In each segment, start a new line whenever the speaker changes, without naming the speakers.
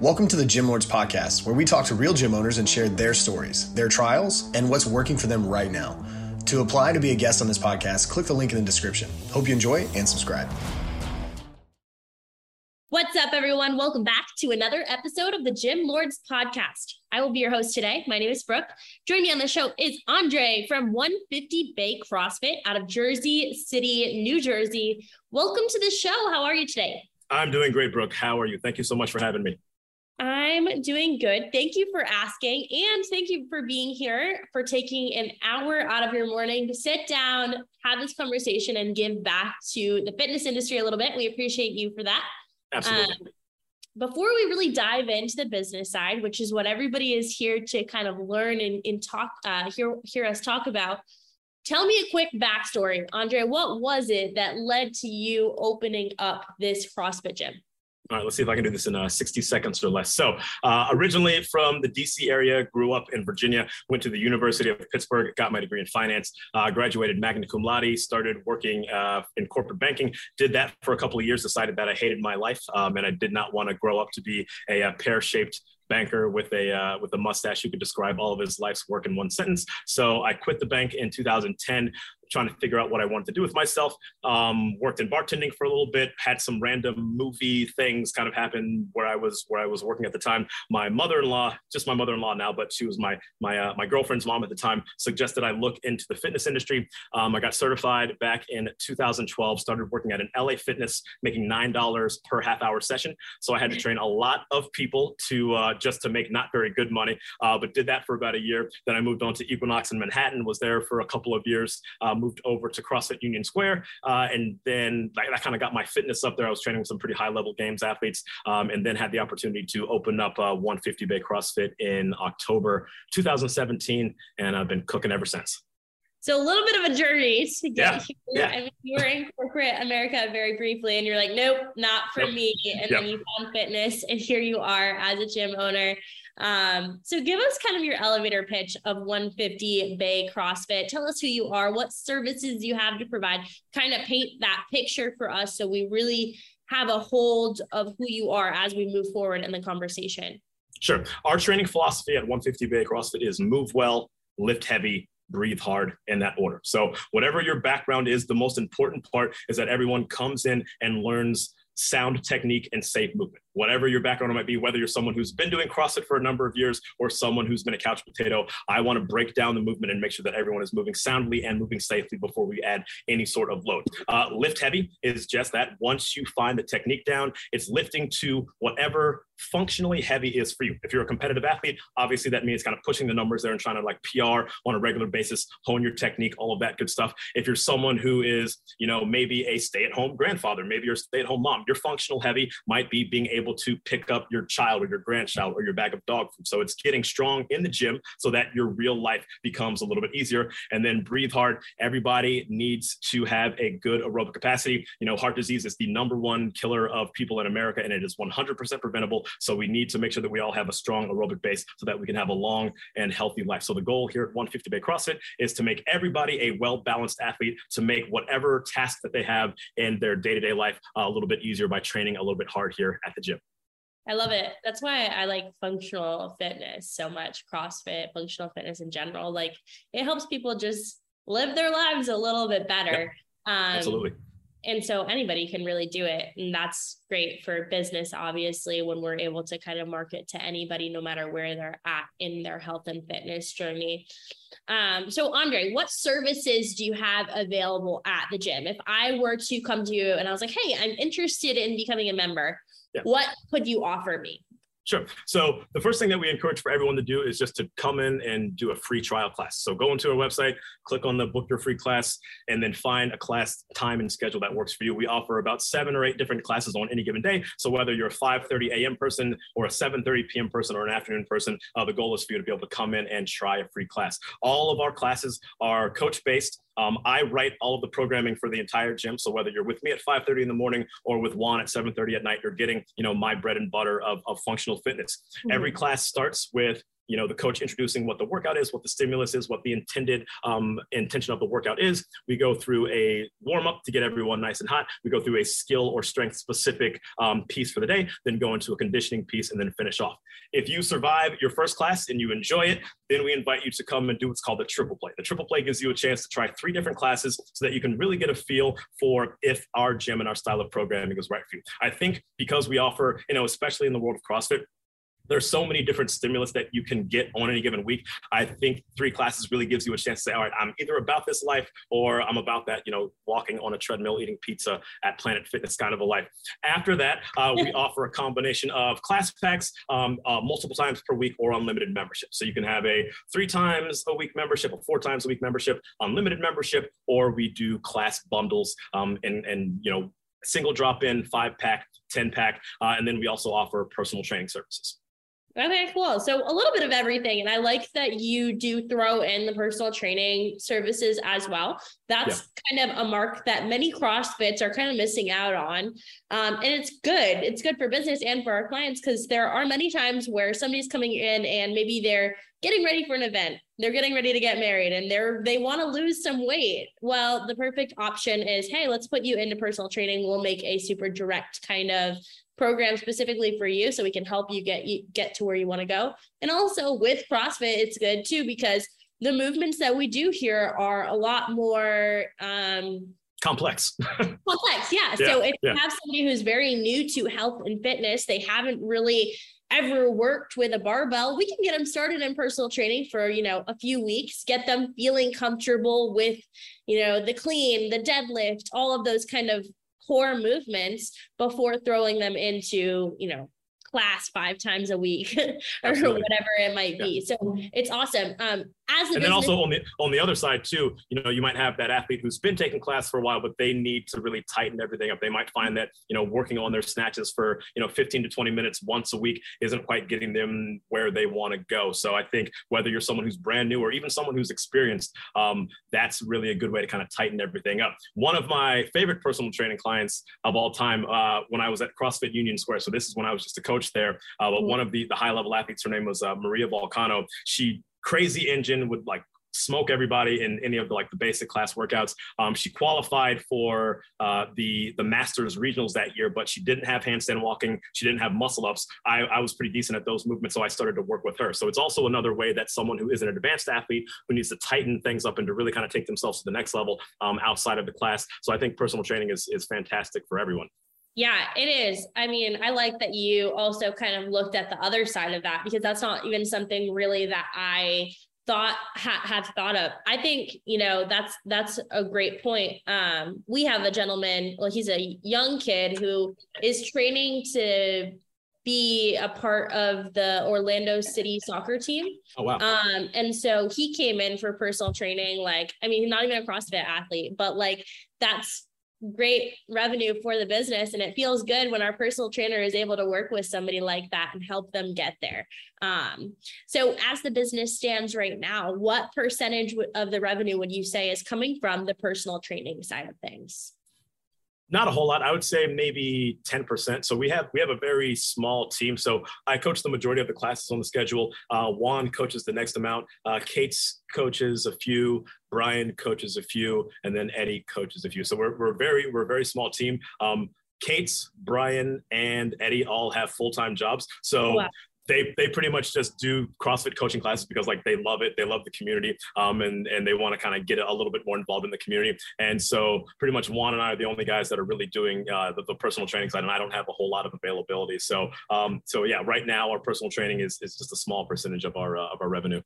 Welcome to the Gym Lords Podcast, where we talk to real gym owners and share their stories, their trials, and what's working for them right now. To apply to be a guest on this podcast, click the link in the description. Hope you enjoy and subscribe.
What's up, everyone? Welcome back to another episode of the Gym Lords Podcast. I will be your host today. My name is Brooke. Joining me on the show is Andre from 150 Bay CrossFit out of Jersey City, New Jersey. Welcome to the show. How are you today?
I'm doing great, Brooke. How are you? Thank you so much for having me.
I'm doing good. Thank you for asking. And thank you for being here, for taking an hour out of your morning to sit down, have this conversation, and give back to the fitness industry a little bit. We appreciate you for that.
Absolutely. Um,
before we really dive into the business side, which is what everybody is here to kind of learn and, and talk, uh, hear, hear us talk about, tell me a quick backstory. Andre, what was it that led to you opening up this CrossFit gym?
All right, let's see if I can do this in uh, 60 seconds or less. So, uh, originally from the DC area, grew up in Virginia, went to the University of Pittsburgh, got my degree in finance, uh, graduated magna cum laude, started working uh, in corporate banking, did that for a couple of years, decided that I hated my life um, and I did not want to grow up to be a, a pear shaped banker with a uh, with a mustache who could describe all of his life's work in one sentence. So I quit the bank in 2010, trying to figure out what I wanted to do with myself. Um, worked in bartending for a little bit, had some random movie things kind of happen where I was where I was working at the time. My mother-in-law, just my mother-in-law now, but she was my my uh, my girlfriend's mom at the time, suggested I look into the fitness industry. Um, I got certified back in 2012. Started working at an LA Fitness, making nine dollars per half hour session. So I had to train a lot of people to uh, just to make not very good money, uh, but did that for about a year. Then I moved on to Equinox in Manhattan. Was there for a couple of years. Um, moved over to CrossFit Union Square. Uh, and then I, that kind of got my fitness up there. I was training with some pretty high level games athletes um, and then had the opportunity to open up uh, 150 Bay CrossFit in October 2017. And I've been cooking ever since.
So a little bit of a journey to get
yeah.
here. Yeah. I mean, you were in corporate America very briefly, and you're like, nope, not for nope. me. And yep. then you found fitness, and here you are as a gym owner. Um, so give us kind of your elevator pitch of 150 Bay CrossFit. Tell us who you are, what services you have to provide, kind of paint that picture for us so we really have a hold of who you are as we move forward in the conversation.
Sure. Our training philosophy at 150 Bay CrossFit is move well, lift heavy, breathe hard in that order. So, whatever your background is, the most important part is that everyone comes in and learns sound technique and safe movement whatever your background might be, whether you're someone who's been doing CrossFit for a number of years or someone who's been a couch potato, I want to break down the movement and make sure that everyone is moving soundly and moving safely before we add any sort of load. Uh, lift heavy is just that. Once you find the technique down, it's lifting to whatever functionally heavy is for you. If you're a competitive athlete, obviously that means kind of pushing the numbers there and trying to like PR on a regular basis, hone your technique, all of that good stuff. If you're someone who is, you know, maybe a stay-at-home grandfather, maybe you're a stay-at-home mom, your functional heavy might be being able to pick up your child or your grandchild or your bag of dog food. So it's getting strong in the gym so that your real life becomes a little bit easier. And then breathe hard. Everybody needs to have a good aerobic capacity. You know, heart disease is the number one killer of people in America, and it is 100% preventable. So we need to make sure that we all have a strong aerobic base so that we can have a long and healthy life. So the goal here at 150 Bay CrossFit is to make everybody a well balanced athlete, to make whatever task that they have in their day to day life uh, a little bit easier by training a little bit hard here at the gym.
I love it. That's why I like functional fitness so much, CrossFit, functional fitness in general. Like it helps people just live their lives a little bit better.
Yep. Um, Absolutely.
And so anybody can really do it. And that's great for business, obviously, when we're able to kind of market to anybody, no matter where they're at in their health and fitness journey. Um, so, Andre, what services do you have available at the gym? If I were to come to you and I was like, hey, I'm interested in becoming a member, yeah. what could you offer me?
Sure. So the first thing that we encourage for everyone to do is just to come in and do a free trial class. So go into our website, click on the book your free class, and then find a class time and schedule that works for you. We offer about seven or eight different classes on any given day. So whether you're a 5:30 a.m. person or a 7:30 p.m. person or an afternoon person, uh, the goal is for you to be able to come in and try a free class. All of our classes are coach based. Um, I write all of the programming for the entire gym. So whether you're with me at 5:30 in the morning or with Juan at 7:30 at night, you're getting you know my bread and butter of, of functional fitness. Mm-hmm. Every class starts with you know the coach introducing what the workout is, what the stimulus is, what the intended um, intention of the workout is. We go through a warm up to get everyone nice and hot. We go through a skill or strength specific um, piece for the day, then go into a conditioning piece, and then finish off. If you survive your first class and you enjoy it, then we invite you to come and do what's called the triple play. The triple play gives you a chance to try three different classes so that you can really get a feel for if our gym and our style of programming is right for you. I think because we offer, you know, especially in the world of CrossFit, there's so many different stimulus that you can get on any given week. I think three classes really gives you a chance to say, all right, I'm either about this life or I'm about that, you know, walking on a treadmill, eating pizza at Planet Fitness kind of a life. After that, uh, we offer a combination of class packs um, uh, multiple times per week or unlimited membership. So you can have a three times a week membership, a four times a week membership, unlimited membership, or we do class bundles um, and, and, you know, single drop in, five pack, 10 pack. Uh, and then we also offer personal training services.
Okay, cool. So a little bit of everything. And I like that you do throw in the personal training services as well. That's yeah. kind of a mark that many CrossFits are kind of missing out on. Um, and it's good. It's good for business and for our clients because there are many times where somebody's coming in and maybe they're getting ready for an event. They're getting ready to get married and they're they want to lose some weight. Well, the perfect option is, hey, let's put you into personal training. We'll make a super direct kind of program specifically for you so we can help you get you get to where you want to go. And also with CrossFit, it's good too because the movements that we do here are a lot more um
complex.
complex, yeah. yeah. So if yeah. you have somebody who's very new to health and fitness, they haven't really ever worked with a barbell, we can get them started in personal training for, you know, a few weeks, get them feeling comfortable with, you know, the clean, the deadlift, all of those kind of core movements before throwing them into, you know, class five times a week or Absolutely. whatever it might yeah. be. So it's awesome. Um, as
and then also on the on the other side too, you know, you might have that athlete who's been taking class for a while, but they need to really tighten everything up. They might find that you know working on their snatches for you know 15 to 20 minutes once a week isn't quite getting them where they want to go. So I think whether you're someone who's brand new or even someone who's experienced, um, that's really a good way to kind of tighten everything up. One of my favorite personal training clients of all time uh, when I was at CrossFit Union Square. So this is when I was just a coach there. Uh, but mm-hmm. one of the the high level athletes, her name was uh, Maria Volcano. She crazy engine would like smoke everybody in any of the like the basic class workouts. Um, she qualified for uh, the the Masters regionals that year, but she didn't have handstand walking. She didn't have muscle ups. I, I was pretty decent at those movements, so I started to work with her. So it's also another way that someone who is an advanced athlete who needs to tighten things up and to really kind of take themselves to the next level um, outside of the class. So I think personal training is is fantastic for everyone.
Yeah, it is. I mean, I like that you also kind of looked at the other side of that because that's not even something really that I thought ha- have thought of. I think you know that's that's a great point. Um, we have a gentleman. Well, he's a young kid who is training to be a part of the Orlando City soccer team.
Oh wow!
Um, and so he came in for personal training. Like, I mean, not even a CrossFit athlete, but like that's great revenue for the business and it feels good when our personal trainer is able to work with somebody like that and help them get there. Um, so as the business stands right now what percentage of the revenue would you say is coming from the personal training side of things
not a whole lot. I would say maybe 10%. So we have we have a very small team. So I coach the majority of the classes on the schedule. Uh, Juan coaches the next amount. Uh, Kate's coaches a few. Brian coaches a few, and then Eddie coaches a few. So we're we're very we're a very small team. Um, Kate's, Brian, and Eddie all have full time jobs. So wow they they pretty much just do CrossFit coaching classes because like they love it, they love the community, um, and and they want to kind of get a little bit more involved in the community. And so pretty much Juan and I are the only guys that are really doing uh, the, the, personal training side, and I don't have a whole lot of availability. So um, so yeah, right now our personal training is is just a small percentage of our uh, of our revenue.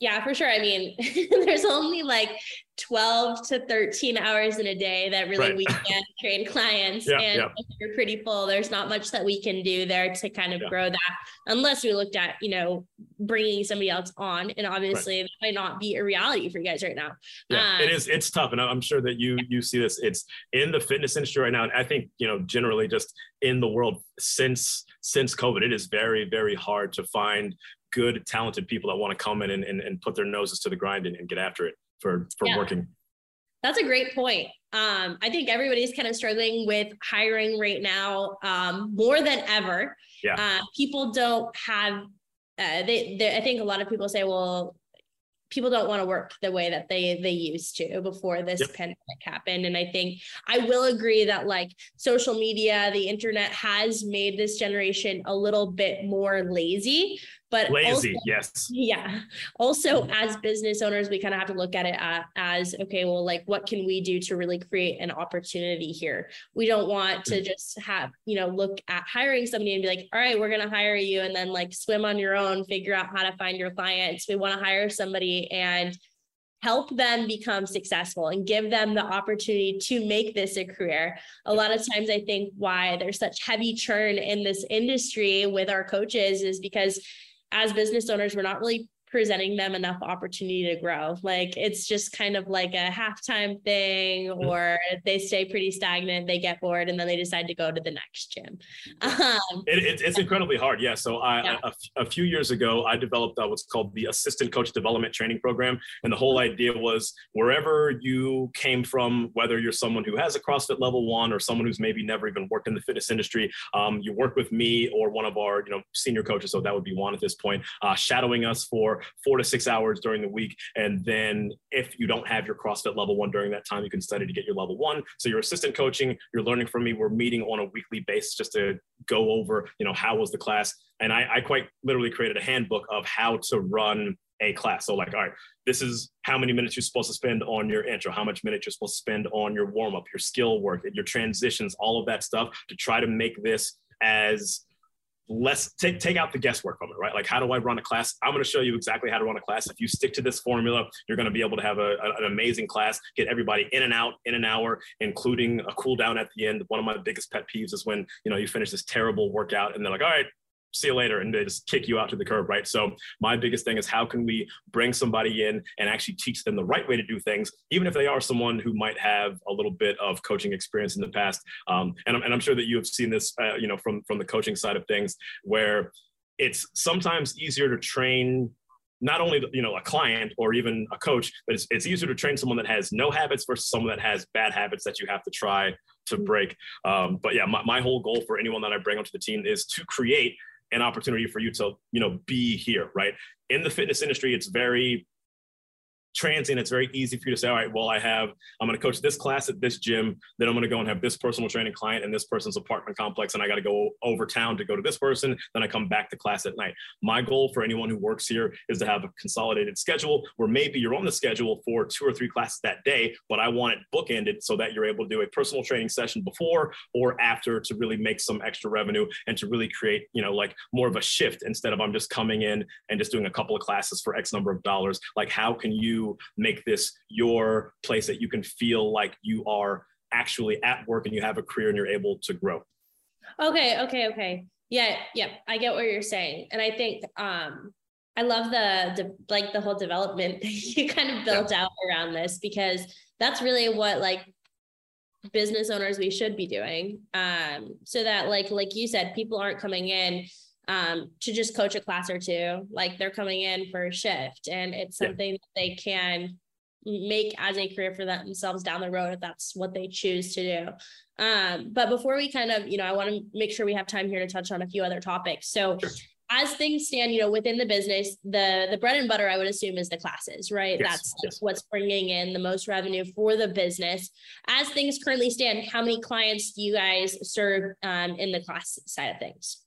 Yeah, for sure. I mean, there's only like 12 to 13 hours in a day that really right. we can train clients. Yeah, and yeah. you're pretty full, there's not much that we can do there to kind of yeah. grow that unless we looked at, you know, bringing somebody else on. And obviously right. that might not be a reality for you guys right now.
Yeah, um, it is. It's tough. And I'm sure that you, you see this, it's in the fitness industry right now. And I think, you know, generally just in the world since, since COVID, it is very, very hard to find good, talented people that want to come in and, and, and put their noses to the grind and, and get after it for, for yeah. working.
That's a great point. Um, I think everybody's kind of struggling with hiring right now um, more than ever.
Yeah.
Uh, people don't have uh, they, they, I think a lot of people say, well, people don't want to work the way that they they used to before this yep. pandemic happened and i think i will agree that like social media the internet has made this generation a little bit more lazy but
lazy, also, yes.
Yeah. Also, as business owners, we kind of have to look at it uh, as okay, well, like what can we do to really create an opportunity here? We don't want to mm. just have, you know, look at hiring somebody and be like, all right, we're going to hire you and then like swim on your own, figure out how to find your clients. We want to hire somebody and help them become successful and give them the opportunity to make this a career. A lot of times, I think why there's such heavy churn in this industry with our coaches is because as business owners, we're not really presenting them enough opportunity to grow. Like it's just kind of like a halftime thing, mm. or they stay pretty stagnant, they get bored, and then they decide to go to the next gym.
Um, it, it, it's incredibly hard. Yeah. So I, yeah. A, a, few years ago, I developed uh, what's called the Assistant Coach Development Training Program, and the whole idea was wherever you came from, whether you're someone who has a CrossFit level one or someone who's maybe never even worked in the fitness industry, um, you work with me or one of our you know senior coaches. So that would be one at this point, uh, shadowing us for four to six hours during the week. And then if you don't have your CrossFit level one during that time, you can study to get your level one. So you're assistant coaching, you're learning from me. We're meeting on a weekly basis just to go over, you know, how was the class. And I, I quite literally created a handbook of how to run a class. So like, all right, this is how many minutes you're supposed to spend on your intro, how much minutes you're supposed to spend on your warm up, your skill work, your transitions, all of that stuff to try to make this as less take take out the guesswork from it right? Like how do i run a class? I'm going to show you exactly how to run a class. If you stick to this formula you're going to be able to have a, an amazing class get everybody in and out in an hour including a cool down at the end. One of my biggest pet peeves is when you know you finish this terrible workout and they're like all right see you later and they just kick you out to the curb right? So my biggest thing is how can we bring somebody in and actually teach them the right way to do things even if they are someone who might have a little bit of coaching experience in the past. Um, and, I'm, and i'm sure that you have seen this uh, you know from from the coaching side of things where it's sometimes easier to train not only you know a client or even a coach but it's, it's easier to train someone that has no habits versus someone that has bad habits that you have to try to break. Um, but yeah my, my whole goal for anyone that i bring onto the team is to create an opportunity for you to you know be here right? In the fitness industry it's very transient, it's very easy for you to say, all right, well, I have, I'm going to coach this class at this gym. Then I'm going to go and have this personal training client in this person's apartment complex. And I got to go over town to go to this person. Then I come back to class at night. My goal for anyone who works here is to have a consolidated schedule where maybe you're on the schedule for two or three classes that day, but I want it bookended so that you're able to do a personal training session before or after to really make some extra revenue and to really create, you know, like more of a shift instead of I'm just coming in and just doing a couple of classes for X number of dollars. Like, how can you make this your place that you can feel like you are actually at work and you have a career and you're able to grow.
Okay, okay, okay. Yeah, yeah, I get what you're saying. And I think um I love the, the like the whole development that you kind of built yeah. out around this because that's really what like business owners we should be doing um so that like like you said people aren't coming in um, to just coach a class or two. Like they're coming in for a shift and it's something yeah. that they can make as a career for themselves down the road if that's what they choose to do. Um, but before we kind of, you know, I want to make sure we have time here to touch on a few other topics. So sure. as things stand, you know, within the business, the the bread and butter I would assume is the classes, right? Yes. That's yes. what's bringing in the most revenue for the business. As things currently stand, how many clients do you guys serve um, in the class side of things?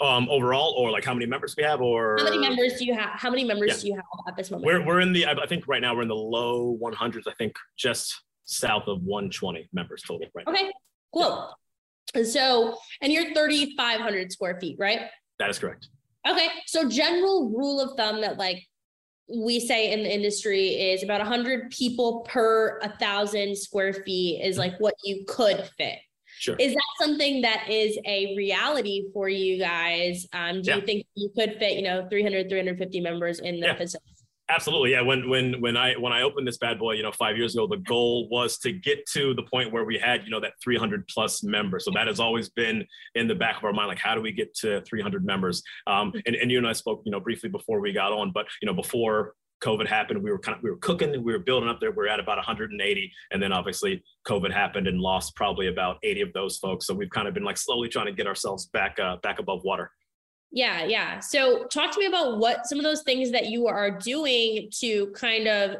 Um overall or like how many members we have or
how many members do you have how many members yeah. do you have at this moment
we're, we're in the i think right now we're in the low 100s i think just south of 120 members total right
okay
now.
cool yeah. so and you're 3500 square feet right
that is correct
okay so general rule of thumb that like we say in the industry is about 100 people per a thousand square feet is like what you could fit
Sure.
Is that something that is a reality for you guys? Um, do yeah. you think you could fit, you know, 300, 350 members in the yeah. facility?
Absolutely. Yeah. When when when I when I opened this bad boy, you know, five years ago, the goal was to get to the point where we had, you know, that 300 plus members. So that has always been in the back of our mind, like how do we get to 300 members? Um, and, and you and I spoke, you know, briefly before we got on, but you know, before COVID happened, we were kind of we were cooking, we were building up there. We are at about 180, and then obviously COVID happened and lost probably about 80 of those folks. So we've kind of been like slowly trying to get ourselves back uh, back above water.
Yeah, yeah. So talk to me about what some of those things that you are doing to kind of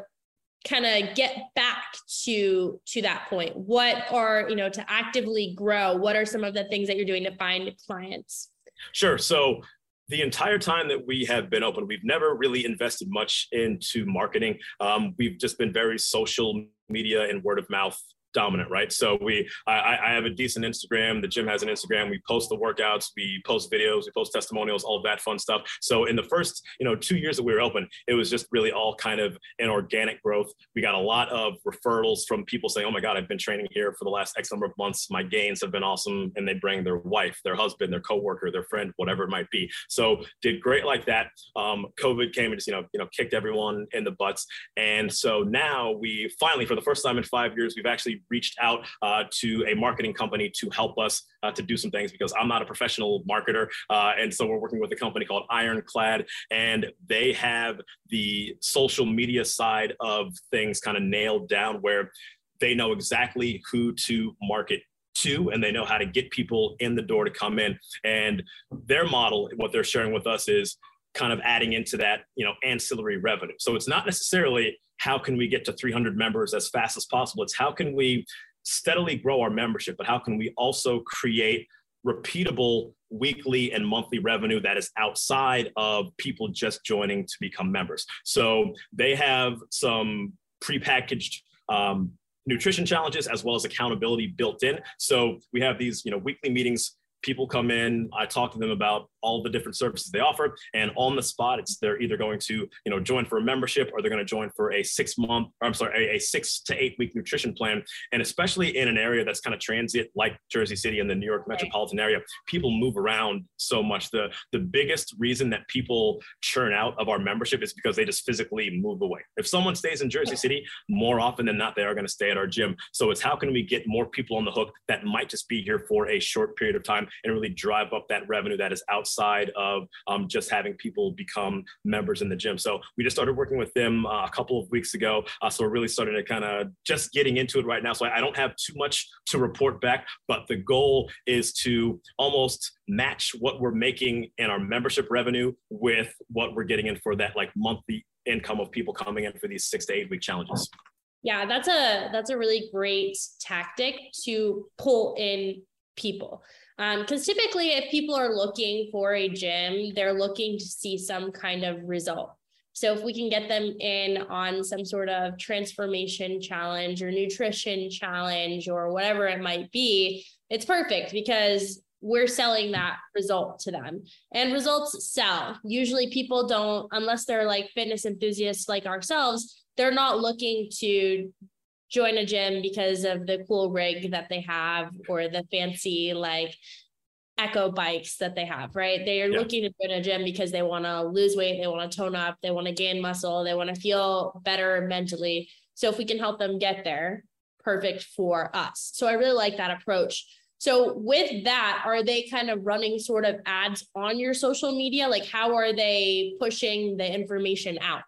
kind of get back to to that point. What are, you know, to actively grow? What are some of the things that you're doing to find clients?
Sure. So the entire time that we have been open, we've never really invested much into marketing. Um, we've just been very social media and word of mouth dominant, right? So we, I, I, have a decent Instagram. The gym has an Instagram. We post the workouts, we post videos, we post testimonials, all that fun stuff. So in the first, you know, two years that we were open, it was just really all kind of an organic growth. We got a lot of referrals from people saying, "Oh my God, I've been training here for the last X number of months. My gains have been awesome," and they bring their wife, their husband, their coworker, their friend, whatever it might be. So did great like that. Um, COVID came and just you know, you know, kicked everyone in the butts, and so now we finally, for the first time in five years, we've actually reached out uh, to a marketing company to help us uh, to do some things because I'm not a professional marketer. Uh, and so we're working with a company called Ironclad, and they have the social media side of things kind of nailed down where they know exactly who to market to and they know how to get people in the door to come in and their model what they're sharing with us is kind of adding into that you know ancillary revenue so it's not necessarily how can we get to 300 members as fast as possible it's how can we steadily grow our membership, but how can we also create repeatable weekly and monthly revenue that is outside of people just joining to become members? So they have some prepackaged um, nutrition challenges as well as accountability built in. So we have these, you know, weekly meetings people come in i talk to them about all the different services they offer and on the spot it's they're either going to you know join for a membership or they're going to join for a six month i'm sorry a, a, six to eight week nutrition plan. And especially in an area that's kind of transit like jersey city and the new york metropolitan area people move around so much. The the biggest reason that people churn out of our membership is because they just physically move away. If someone stays in jersey city more often than not they are going to stay at our gym. So it's how can we get more people on the hook that might just be here for a short period of time and really drive up that revenue that is outside of um, just having people become members in the gym. So we just started working with them uh, a couple of weeks ago. Uh, so we're really starting to kind of just getting into it right now. So I, I don't have too much to report back, but the goal is to almost match what we're making in our membership revenue with what we're getting in for that like monthly income of people coming in for these six to eight week challenges.
Yeah, that's a that's a really great tactic to pull in people because um, typically, if people are looking for a gym, they're looking to see some kind of result. So if we can get them in on some sort of transformation challenge or nutrition challenge or whatever it might be, it's perfect because we're selling that result to them. And results sell. Usually people don't, unless they're like fitness enthusiasts like ourselves, they're not looking to join a gym because of the cool rig that they have or the fancy like echo bikes that they have, right? They are yeah. looking to join a gym because they want to lose weight, they want to tone up, they want to gain muscle, they want to feel better mentally. So if we can help them get there, perfect for us. So I really like that approach. So with that, are they kind of running sort of ads on your social media? Like how are they pushing the information out?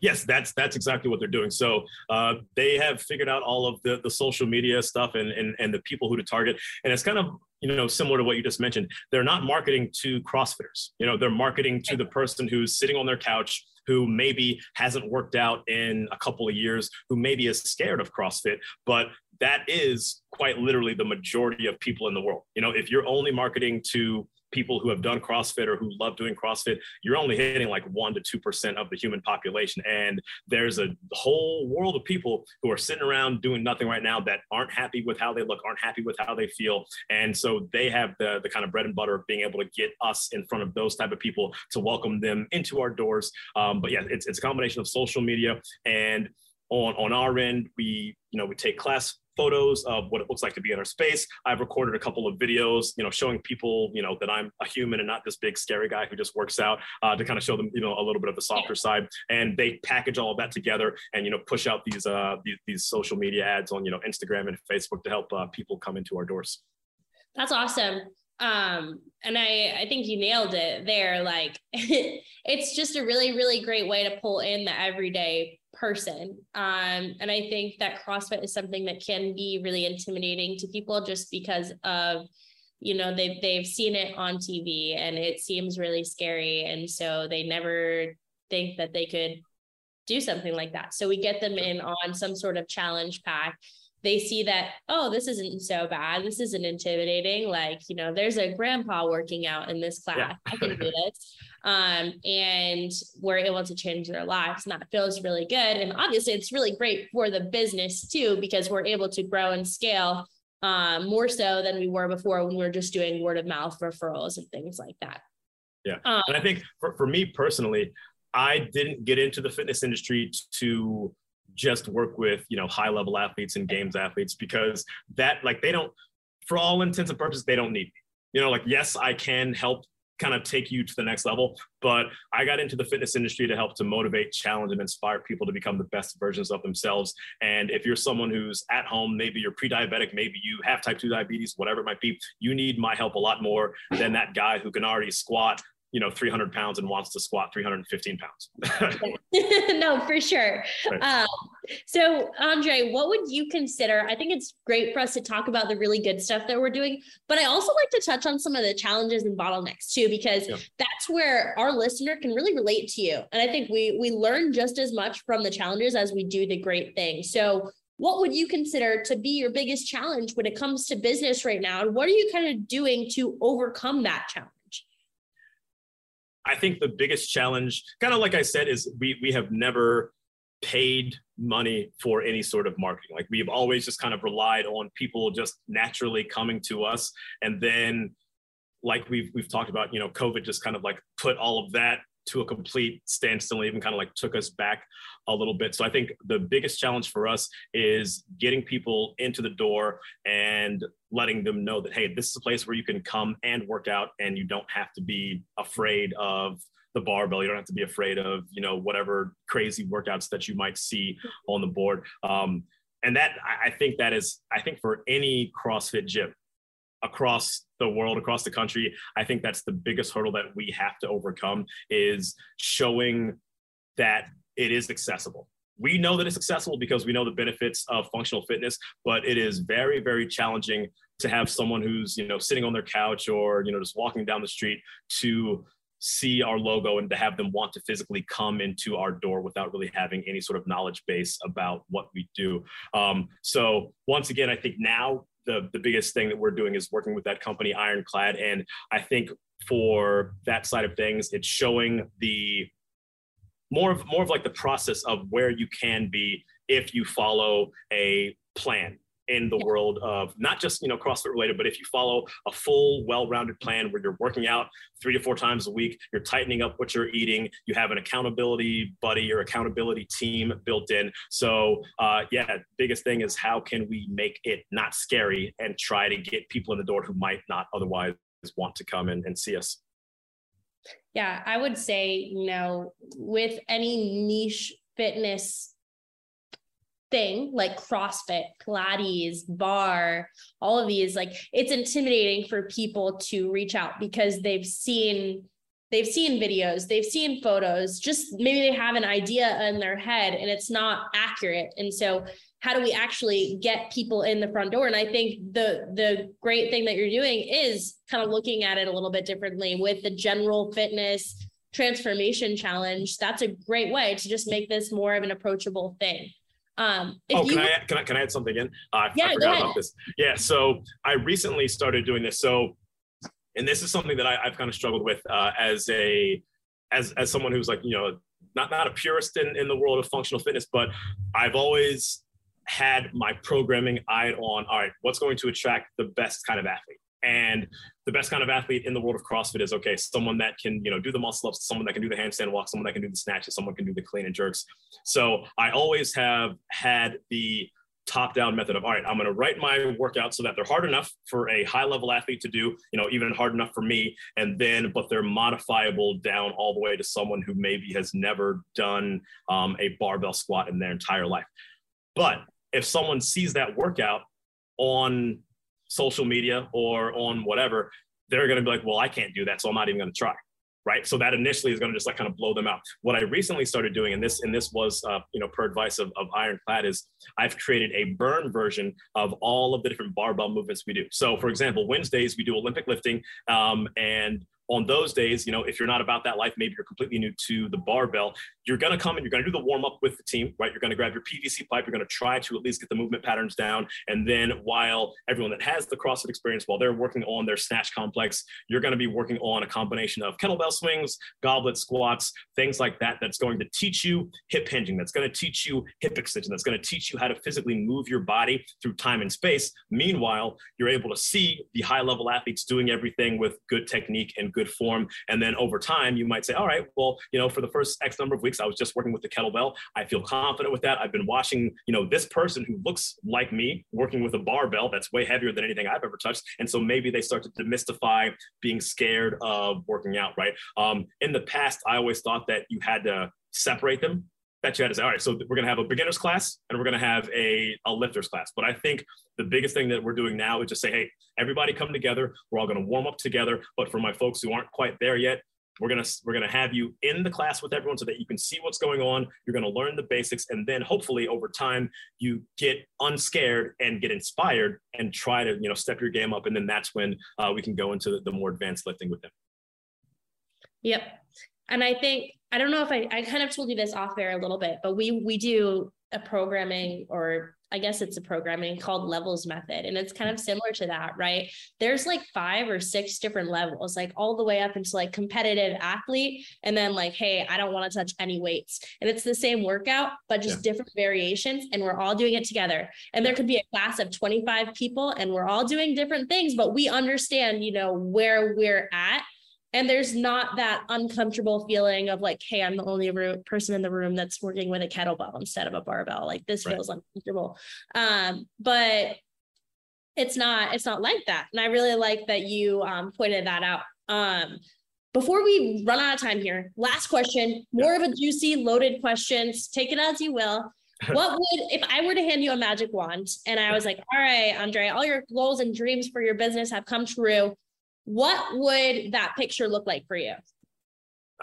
Yes, that's that's exactly what they're doing. So uh, they have figured out all of the, the social media stuff and, and and the people who to target, and it's kind of you know similar to what you just mentioned. They're not marketing to CrossFitters. You know, they're marketing to the person who's sitting on their couch who maybe hasn't worked out in a couple of years, who maybe is scared of CrossFit, but that is quite literally the majority of people in the world. You know, if you're only marketing to people who have done CrossFit or who love doing CrossFit, you're only hitting like one to two percent of the human population. And there's a whole world of people who are sitting around doing nothing right now that aren't happy with how they look, aren't happy with how they feel. And so they have the the kind of bread and butter of being able to get us in front of those type of people to welcome them into our doors. Um, but yeah, it's it's a combination of social media and on on our end, we you know we take class photos of what it looks like to be in our space. I've recorded a couple of videos, you know, showing people, you know, that I'm a human and not this big scary guy who just works out uh, to kind of show them, you know, a little bit of the softer side. And they package all of that together and, you know, push out these, uh, these, these social media ads on, you know, Instagram and Facebook to help uh, people come into our doors.
That's awesome um and i i think you nailed it there like it's just a really really great way to pull in the everyday person. Um, and I think that CrossFit is something that can be really intimidating to people just because of, you know they've they've seen it on tv and it seems really scary. And so they never think that they could do something like that. So we get them in on some sort of challenge pack. They see that oh this isn't so bad. This isn't intimidating. Like you know there's a grandpa working out in this class. Yeah. i can do this um, and we're able to change their lives and that feels really good. And obviously it's really great for the business too because we're able to grow and scale um, more so than we were before when we were just doing word of mouth referrals and things like that.
Yeah. Um, and i think for, for me personally i didn't get into the fitness industry to just work with you know high level athletes and games athletes because that like they don't for all intents and purposes they don't need me. You know like yes i can help kind of take you to the next level but i got into the fitness industry to help to motivate challenge and inspire people to become the best versions of themselves. And if you're someone who's at home maybe you're pre-diabetic maybe you have type 2 diabetes whatever it might be you need my help a lot more than that guy who can already squat you know 300 pounds and wants to squat 315 pounds.
No for sure. Right. um, so andre what would you consider? I think it's great for us to talk about the really good stuff that we're doing but i also like to touch on some of the challenges and bottlenecks too because yeah. that's where our listener can really relate to you. And i think we we learn just as much from the challenges as we do the great things. So what would you consider to be your biggest challenge when it comes to business right now? And what are you kind of doing to overcome that challenge
I think the biggest challenge, kind of like I said, is we we have never paid money for any sort of marketing. Like we've always just kind of relied on people just naturally coming to us, and then like we've we've talked about, you know, COVID just kind of like put all of that to a complete standstill, even kind of like took us back a little bit. So I think the biggest challenge for us is getting people into the door and letting them know that, hey, this is a place where you can come and work out and you don't have to be afraid of the barbell. You don't have to be afraid of, you know, whatever crazy workouts that you might see on the board. Um, and that I think that is, I think for any CrossFit gym, across the world, across the country. I think that's the biggest hurdle that we have to overcome is showing that it is accessible. We know that it's accessible because we know the benefits of functional fitness, but it is very, very challenging to have someone who's, you know, sitting on their couch or, you know, just walking down the street to see our logo and to have them want to physically come into our door without really having any sort of knowledge base about what we do. Um, so once again, I think now the, the biggest thing that we're doing is working with that company ironclad and i think for that side of things it's showing the more of more of like the process of where you can be if you follow a plan in the world of not just you know CrossFit related, but if you follow a full, well-rounded plan where you're working out three to four times a week, you're tightening up what you're eating, you have an accountability buddy, your accountability team built in. So uh, yeah, biggest thing is how can we make it not scary and try to get people in the door who might not otherwise want to come in and see us.
Yeah, I would say, you know, with any niche fitness thing like CrossFit, Pilates, barre, all of these, like it's intimidating for people to reach out because they've seen they've seen videos, they've seen photos, just maybe they have an idea in their head and it's not accurate. And so how do we actually get people in the front door? And I think the the great thing that you're doing is kind of looking at it a little bit differently with the general fitness transformation challenge. That's a great way to just make this more of an approachable thing.
Um, oh, can, I, can I can I add something in? Uh, yeah, I forgot about this. Yeah, so I recently started doing this. So, and this is something that I, have kind of struggled with uh, as a as as someone who's like you know not not a purist in in the world of functional fitness, but I've always had my programming eyed on all right, what's going to attract the best kind of athlete. And the best kind of athlete in the world of CrossFit is okay, someone that can, you know, do the muscle ups, someone that can do the handstand walk, someone that can do the snatches, someone can do the clean and jerks. So I always have had the top down method of all right i'm going to write my workout so that they're hard enough for a high level athlete to do you know even hard enough for me and then but they're modifiable down all the way to someone who maybe has never done um, a barbell squat in their entire life but if someone sees that workout on social media or on whatever, they're going to be like, well, I can't do that, so I'm not even going to try. right? So that initially is going to just like kind of blow them out. What I recently started doing, and this and this was uh, you know per advice of, of Ironclad, is I've created a burn version of all of the different barbell movements we do. So for example, Wednesdays we do Olympic lifting, um, and on those days, you know, if you're not about that life, maybe you're completely new to the barbell, you're going to come and you're going to do the warm up with the team, right? You're going to grab your PVC pipe. You're going to try to at least get the movement patterns down. And then while everyone that has the CrossFit experience, while they're working on their snatch complex, you're going to be working on a combination of kettlebell swings, goblet squats, things like that. That's going to teach you hip hinging. That's going to teach you hip extension. That's going to teach you how to physically move your body through time and space. Meanwhile, you're able to see the high level athletes doing everything with good technique and good form. And then over time, you might say, all right, well, you know, for the first X number of weeks, I was just working with the kettlebell. I feel confident with that. I've been watching, you know, this person who looks like me working with a barbell that's way heavier than anything I've ever touched. And so maybe they start to demystify being scared of working out, right? Um, in the past, I always thought that you had to separate them that you had to say, all right, so we're going to have a beginner's class and we're going to have a, a lifter's class. But I think the biggest thing that we're doing now is just say, hey, everybody come together. We're all going to warm up together. But for my folks who aren't quite there yet, we're gonna we're gonna have you in the class with everyone so that you can see what's going on. You're gonna learn the basics, and then hopefully over time you get unscared and get inspired and try to you know step your game up. And then that's when uh, we can go into the, the more advanced lifting with them.
Yep, and I think I don't know if I I kind of told you this off air a little bit, but we we do a programming or I guess it's a programming called levels method. And it's kind of similar to that, right? There's like five or six different levels, like all the way up into like competitive athlete. And then like, hey, I don't want to touch any weights. And it's the same workout, but just yeah. different variations. And we're all doing it together. And there could be a class of 25 people and we're all doing different things, but we understand, you know, where we're at and there's not that uncomfortable feeling of like hey i'm the only person in the room that's working with a kettlebell instead of a barbell. Like this right. feels uncomfortable. Um, but it's not it's not like that. And i really like that you um, pointed that out. Um, before we run out of time here last question more yeah. of a juicy loaded questions take it as you will. What would if I were to hand you a magic wand and I was like, all right, Andre, all your goals and dreams for your business have come true what would that picture look like for you?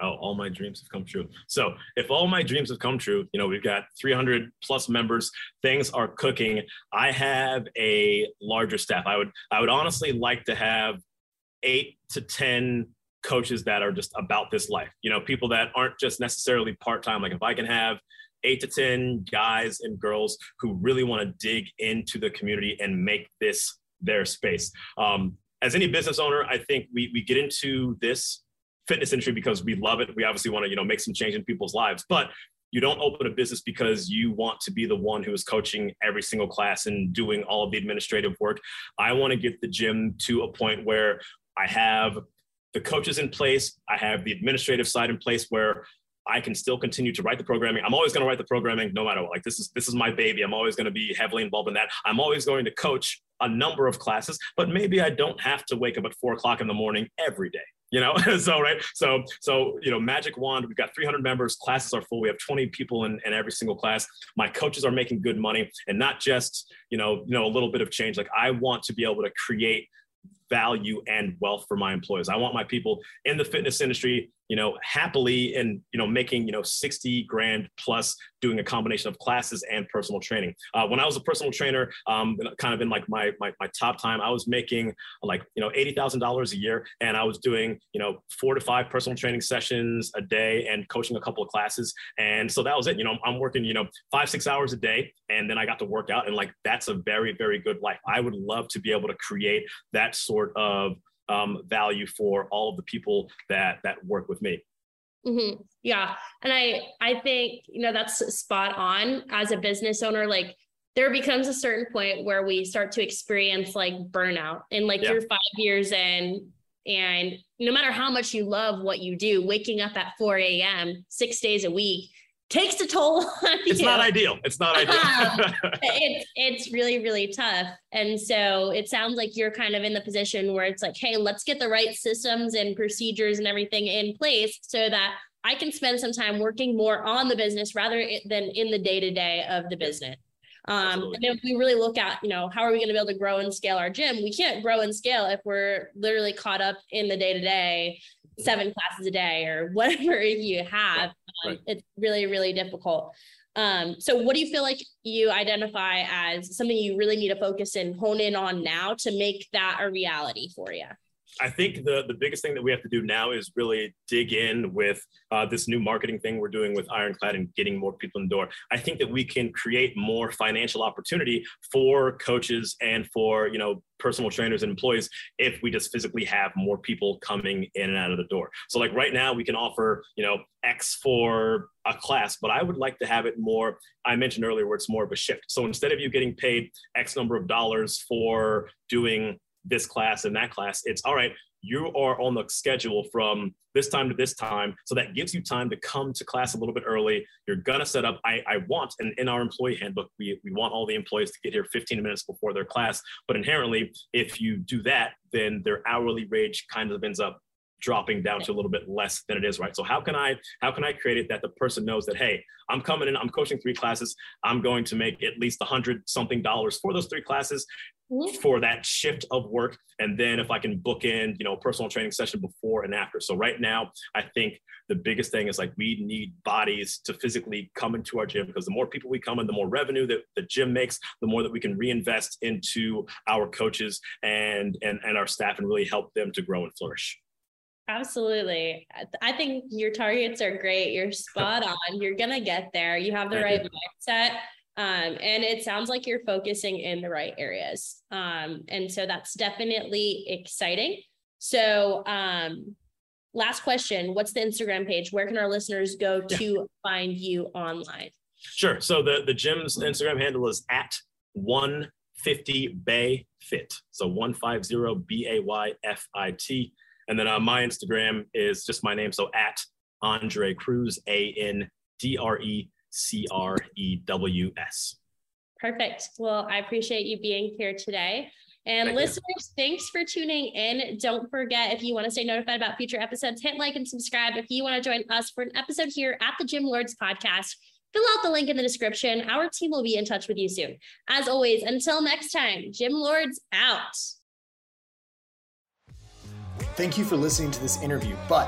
Oh, all my dreams have come true. So, if all my dreams have come true, you know, we've got 300 plus members, things are cooking. I have a larger staff. I would, I would honestly like to have eight to 10 coaches that are just about this life. You know, people that aren't just necessarily part time. Like, if I can have eight to 10 guys and girls who really want to dig into the community and make this their space. Um, as any business owner, I think we we get into this fitness industry because we love it. We obviously want to you know make some change in people's lives, but you don't open a business because you want to be the one who is coaching every single class and doing all of the administrative work. I want to get the gym to a point where I have the coaches in place, I have the administrative side in place where I can still continue to write the programming. I'm always going to write the programming no matter what. Like this is this is my baby. I'm always going to be heavily involved in that. I'm always going to coach a number of classes, but maybe I don't have to wake up at four o'clock in the morning every day. You know, so right, so so you know, Magic Wand. We've got 300 members. Classes are full. We have 20 people in, in every single class. My coaches are making good money, and not just you know you know a little bit of change. Like I want to be able to create value and wealth for my employees. I want my people in the fitness industry you know, happily and, you know, making, you know, 60 grand plus doing a combination of classes and personal training. Uh, when I was a personal trainer, um, kind of in like my, my, my top time, I was making like, you know, $80,000 a year and I was doing, you know, four to five personal training sessions a day and coaching a couple of classes. And so that was it. You know, I'm working, you know, five, six hours a day and then I got to work out and like, that's a very, very good life. I would love to be able to create that sort of um, value for all of the people that that work with me.
Mm-hmm. Yeah, and I I think you know that's spot on as a business owner. Like there becomes a certain point where we start to experience like burnout, and like yeah. you're five years in, and no matter how much you love what you do, waking up at 4 a.m. six days a week takes a toll
it's you. not ideal. It's not ideal.
It's it's really really tough. And so it sounds like you're kind of in the position where it's like hey let's get the right systems and procedures and everything in place so that i can spend some time working more on the business rather than in the day to day of the business. Um, and if we really look at, you know, how are we going to be able to grow and scale our gym? We can't grow and scale if we're literally caught up in the day to day seven classes a day or whatever you have. Um, right. It's really, really difficult. Um, so what do you feel like you identify as something you really need to focus and hone in on now to make that a reality for you?
I think the the biggest thing that we have to do now is really dig in with uh, this new marketing thing we're doing with Ironclad and getting more people in the door. I think that we can create more financial opportunity for coaches and for you know personal trainers and employees if we just physically have more people coming in and out of the door. So like right now we can offer you know X for a class, but I would like to have it more. I mentioned earlier where it's more of a shift. So instead of you getting paid X number of dollars for doing this class and that class. It's all right, you are on the schedule from this time to this time. So that gives you time to come to class a little bit early. You're gonna set up, I, I want, and in our employee handbook, we, we want all the employees to get here 15 minutes before their class. But inherently, if you do that, then their hourly wage kind of ends up dropping down to a little bit less than it is right so how can i how can i create it that the person knows that hey i'm coming in i'm coaching three classes i'm going to make at least a hundred something dollars for those three classes Mm-hmm. for that shift of work and then if i can book in you know personal training session before and after so right now i think the biggest thing is like we need bodies to physically come into our gym because the more people we come in the more revenue that the gym makes the more that we can reinvest into our coaches and and, and our staff and really help them to grow and flourish
Absolutely. I think your targets are great. You're spot on. You're going to get there. You have the Thank right you. mindset. Um, and it sounds like you're focusing in the right areas. Um, and so that's definitely exciting. So, um, last question What's the Instagram page? Where can our listeners go to yeah. find you online?
Sure. So, the, the gym's Instagram handle is at 150 Bay Fit. So, 150 B A Y F I T. And then uh, my Instagram is just my name. So at Andrew Crews, A N D R E C R E W S.
Perfect. Well, I appreciate you being here today. And Thank listeners, you. thanks for tuning in. Don't forget if you want to stay notified about future episodes, hit like and subscribe. If you want to join us for an episode here at the Gym Lords podcast, fill out the link in the description. Our team will be in touch with you soon. As always, until next time, Gym Lords out.
Thank you for listening to this interview, but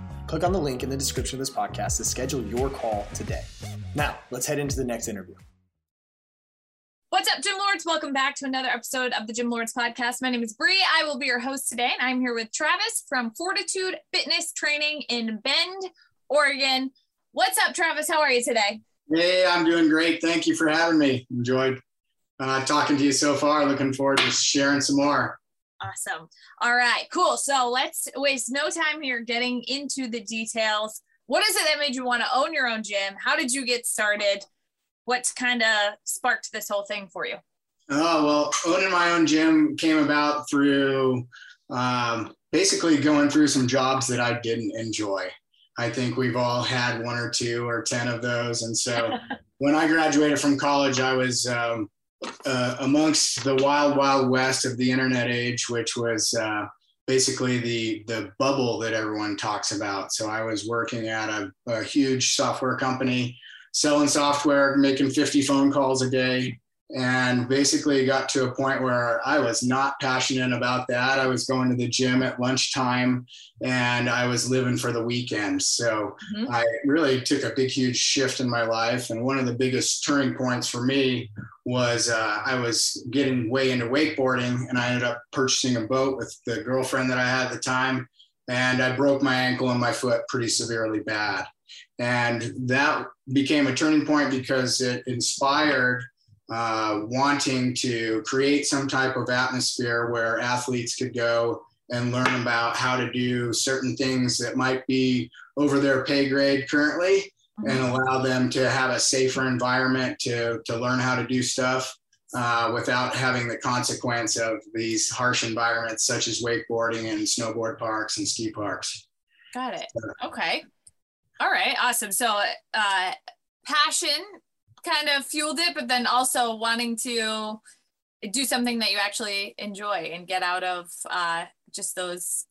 Click on the link in the description of this podcast to schedule your call today. Now, let's head into the next interview.
What's up, Gym Lords? Welcome back to another episode of the Gym Lords podcast. My name is Bree. I will be your host today, and I'm here with Travis from Fortitude Fitness Training in Bend, Oregon. What's up, Travis? How are you today?
Hey, I'm doing great. Thank you for having me. Enjoyed uh, talking to you so far. Looking forward to sharing some more.
Awesome. All right, cool. So let's waste no time here getting into the details. What is it that made you want to own your own gym? How did you get started? What kind of sparked this whole thing for you?
Oh, well, owning my own gym came about through um, basically going through some jobs that I didn't enjoy. I think we've all had one or two or 10 of those. And so when I graduated from college, I was um, uh, amongst the wild, wild west of the internet age, which was uh, basically the the bubble that everyone talks about. So I was working at a, a huge software company, selling software, making 50 phone calls a day, and basically got to a point where I was not passionate about that. I was going to the gym at lunchtime and I was living for the weekend. So mm-hmm. I really took a big, huge shift in my life. And one of the biggest turning points for me was uh, I was getting way into wakeboarding and I ended up purchasing a boat with the girlfriend that I had at the time. And I broke my ankle and my foot pretty severely bad. And that became a turning point because it inspired uh, wanting to create some type of atmosphere where athletes could go and learn about how to do certain things that might be over their pay grade currently and mm-hmm. allow them to have a safer environment to, to learn how to do stuff uh, without having the consequence of these harsh environments such as wakeboarding and snowboard parks and ski parks.
Got it. Okay. All right, awesome. So, uh, passion kind of fueled it, but then also wanting to do something that you actually enjoy and get out of uh, just those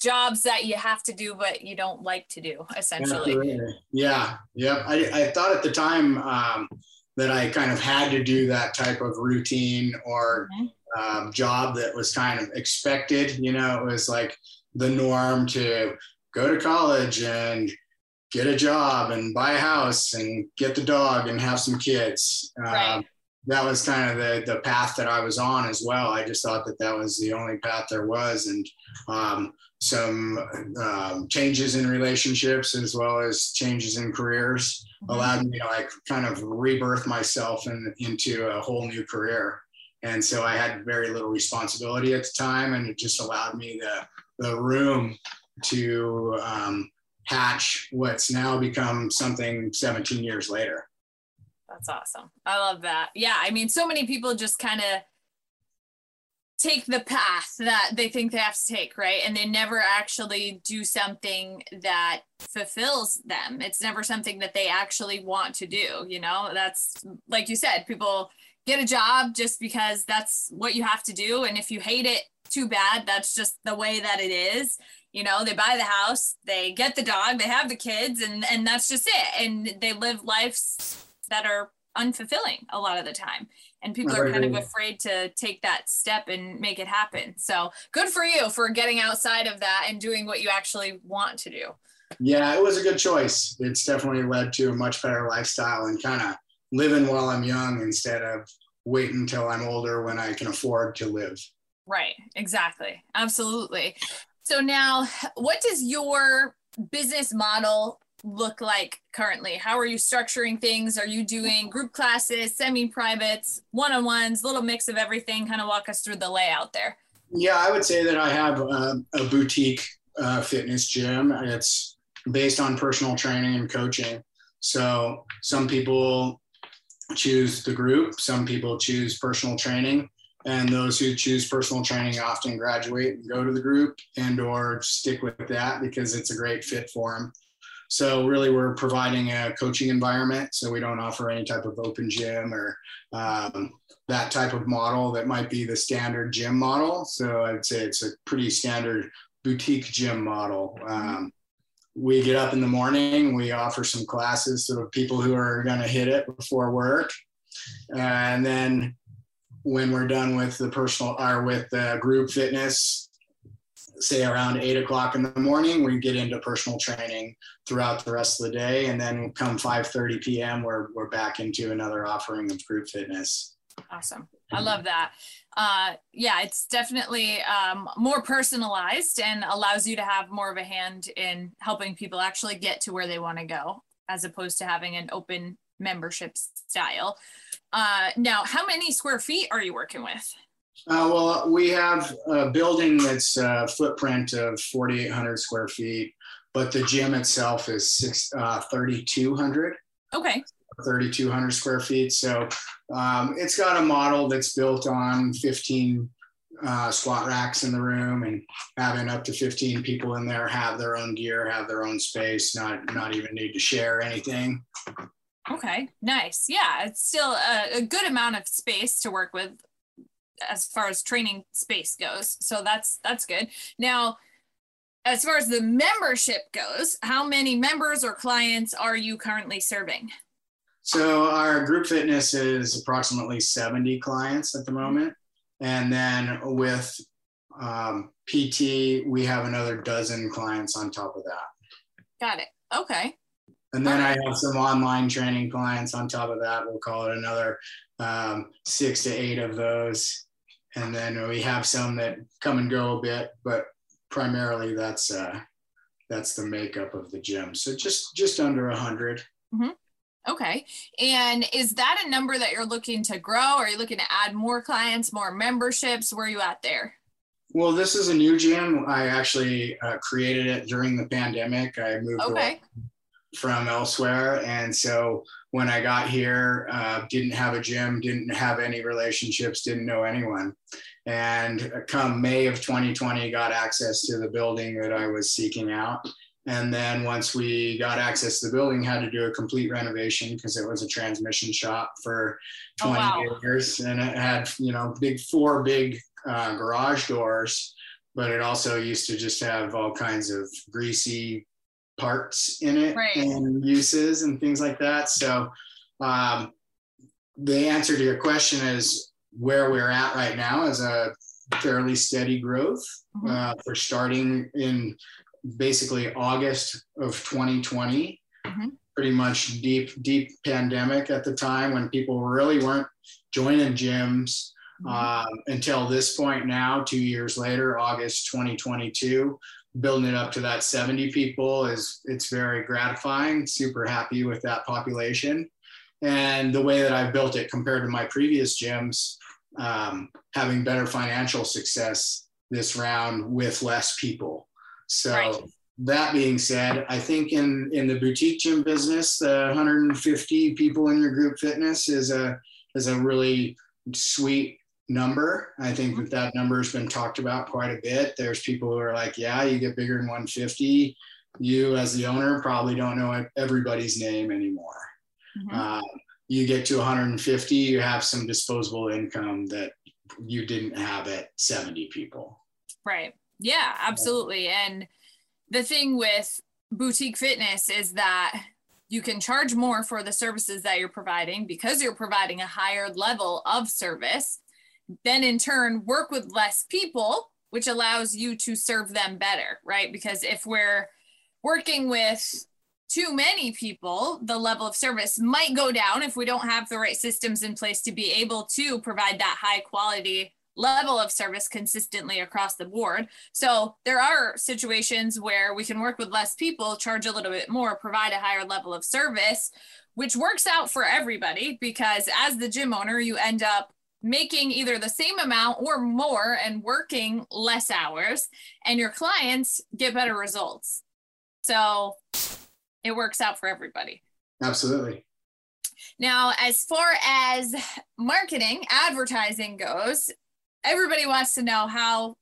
jobs that you have to do but you don't like to do essentially.
Yeah. Yeah i, I thought at the time um, that i kind of had to do that type of routine or mm-hmm. um, job that was kind of expected. You know it was like the norm to go to college and get a job and buy a house and get the dog and have some kids right. Um, that was kind of the, the path that I was on as well. I just thought that that was the only path there was. And um, some um, changes in relationships as well as changes in careers mm-hmm. allowed me to like kind of rebirth myself in, into a whole new career. And so I had very little responsibility at the time, and it just allowed me the, the room to um, hatch what's now become something 17 years later.
That's awesome. I love that. Yeah. I mean, so many people just kind of take the path that they think they have to take, right? And they never actually do something that fulfills them. It's never something that they actually want to do. You know, that's like you said, people get a job just because that's what you have to do. And if you hate it, too bad. That's just the way that it is. You know, they buy the house, they get the dog, they have the kids, and and that's just it. And they live lives that are unfulfilling a lot of the time and people are kind of afraid to take that step and make it happen so good for you for getting outside of that and doing what you actually want to do
yeah it was a good choice it's definitely led to a much better lifestyle and kind of living while i'm young instead of waiting until i'm older when i can afford to live
right exactly absolutely so now what does your business model look like currently? How are you structuring things? Are you doing group classes, semi privates, one on ones, little mix of everything? Kind of walk us through the layout there.
Yeah, I would say that I have a, a boutique uh, fitness gym. It's based on personal training and coaching. So some people choose the group, some people choose personal training and those who choose personal training often graduate and go to the group and or stick with that because it's a great fit for them so really, we're providing a coaching environment. So we don't offer any type of open gym or um, that type of model that might be the standard gym model. So I'd say it's a pretty standard boutique gym model. Um, we get up in the morning, we offer some classes to people who are going to hit it before work. And then when we're done with the personal or with the group fitness, say around eight o'clock in the morning, we get into personal training throughout the rest of the day. And then come 5.30 p.m., we're, we're back into another offering of group fitness.
Awesome. I love that. Uh, yeah, it's definitely um, more personalized and allows you to have more of a hand in helping people actually get to where they want to go, as opposed to having an open membership style. Uh, now, how many square feet are you working with?
Uh, well, we have a building that's a footprint of 4,800 square feet, but the gym itself is six, uh, 3,200.
Okay.
3,200 square feet. So um, it's got a model that's built on 15 uh, squat racks in the room and having up to 15 people in there have their own gear, have their own space, not not even need to share anything.
Okay, nice. Yeah, it's still a, a good amount of space to work with as far as training space goes. So that's that's good. Now, as far as the membership goes, how many members or clients are you currently serving?
So our group fitness is approximately 70 clients at the moment. And then with um, PT, we have another dozen clients on top of that.
Got it. Okay.
And then I have some online training clients on top of that. We'll call it another um, six to eight of those. And then we have some that come and go a bit, but primarily that's uh, that's the makeup of the gym. So just just under a 100
mm-hmm. Okay. And is that a number that you're looking to grow? Are you looking to add more clients, more memberships? Where are you at there?
Well, this is a new gym. I actually uh, created it during the pandemic. I moved okay. From elsewhere. And so when I got here, uh, didn't have a gym, didn't have any relationships, didn't know anyone. And come May of 2020, got access to the building that I was seeking out. And then once we got access to the building, had to do a complete renovation because it was a transmission shop for 20
Oh, wow.
years. And it had, you know, big four big uh, garage doors, but it also used to just have all kinds of greasy parts in it
Right.
and uses and things like that. So um, the answer to your question is where we're at right now is a fairly steady growth.
Mhm.
Uh, we're starting in basically August of 2020.
Mhm.
Pretty much deep, deep pandemic at the time when people really weren't joining gyms
Mhm.
um, until this point now, two years later, August 2022, building it up to that 70 people is it's very gratifying. Super happy with that population, and the way that I've built it compared to my previous gyms, um, having better financial success this round with less people. So.
Right.
That being said, I think in in the boutique gym business, the 150 people in your group fitness is a is a really sweet number. I think that that number has been talked about quite a bit. There's people who are like, yeah, you get bigger than 150. You, as the owner, probably don't know everybody's name anymore.
Mhm.
Um, you get to 150, you have some disposable income that you didn't have at 70 people.
Right. Yeah, absolutely. And the thing with boutique fitness is that you can charge more for the services that you're providing because you're providing a higher level of service. Then, in turn, work with less people, which allows you to serve them better, right? Because if we're working with too many people, the level of service might go down if we don't have the right systems in place to be able to provide that high quality level of service consistently across the board. So there are situations where we can work with less people, charge a little bit more, provide a higher level of service, which works out for everybody because as the gym owner, you end up making either the same amount or more and working less hours, and your clients get better results. So it works out for everybody.
Absolutely.
Now, as far as marketing, advertising goes, everybody wants to know how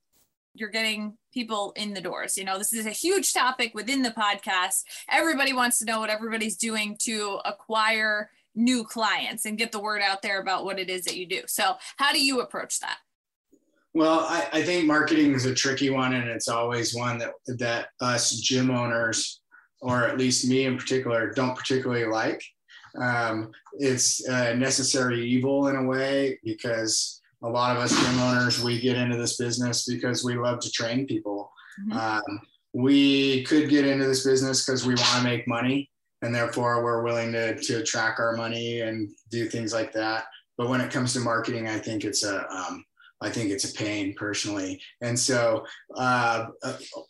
you're getting people in the doors. You know, this is a huge topic within the podcast. Everybody wants to know what everybody's doing to acquire new clients and get the word out there about what it is that you do. So, how do you approach that?
Well, I, I think marketing is a tricky one, and it's always one that that us gym owners, or at least me in particular, don't particularly like. Um, it's a necessary evil in a way because a lot of us gym owners we get into this business because we love to train people.
Mhm.
Um, we could get into this business because we want to make money, and therefore we're willing to to track our money and do things like that. But when it comes to marketing, I think it's a um, I think it's a pain personally. And so uh,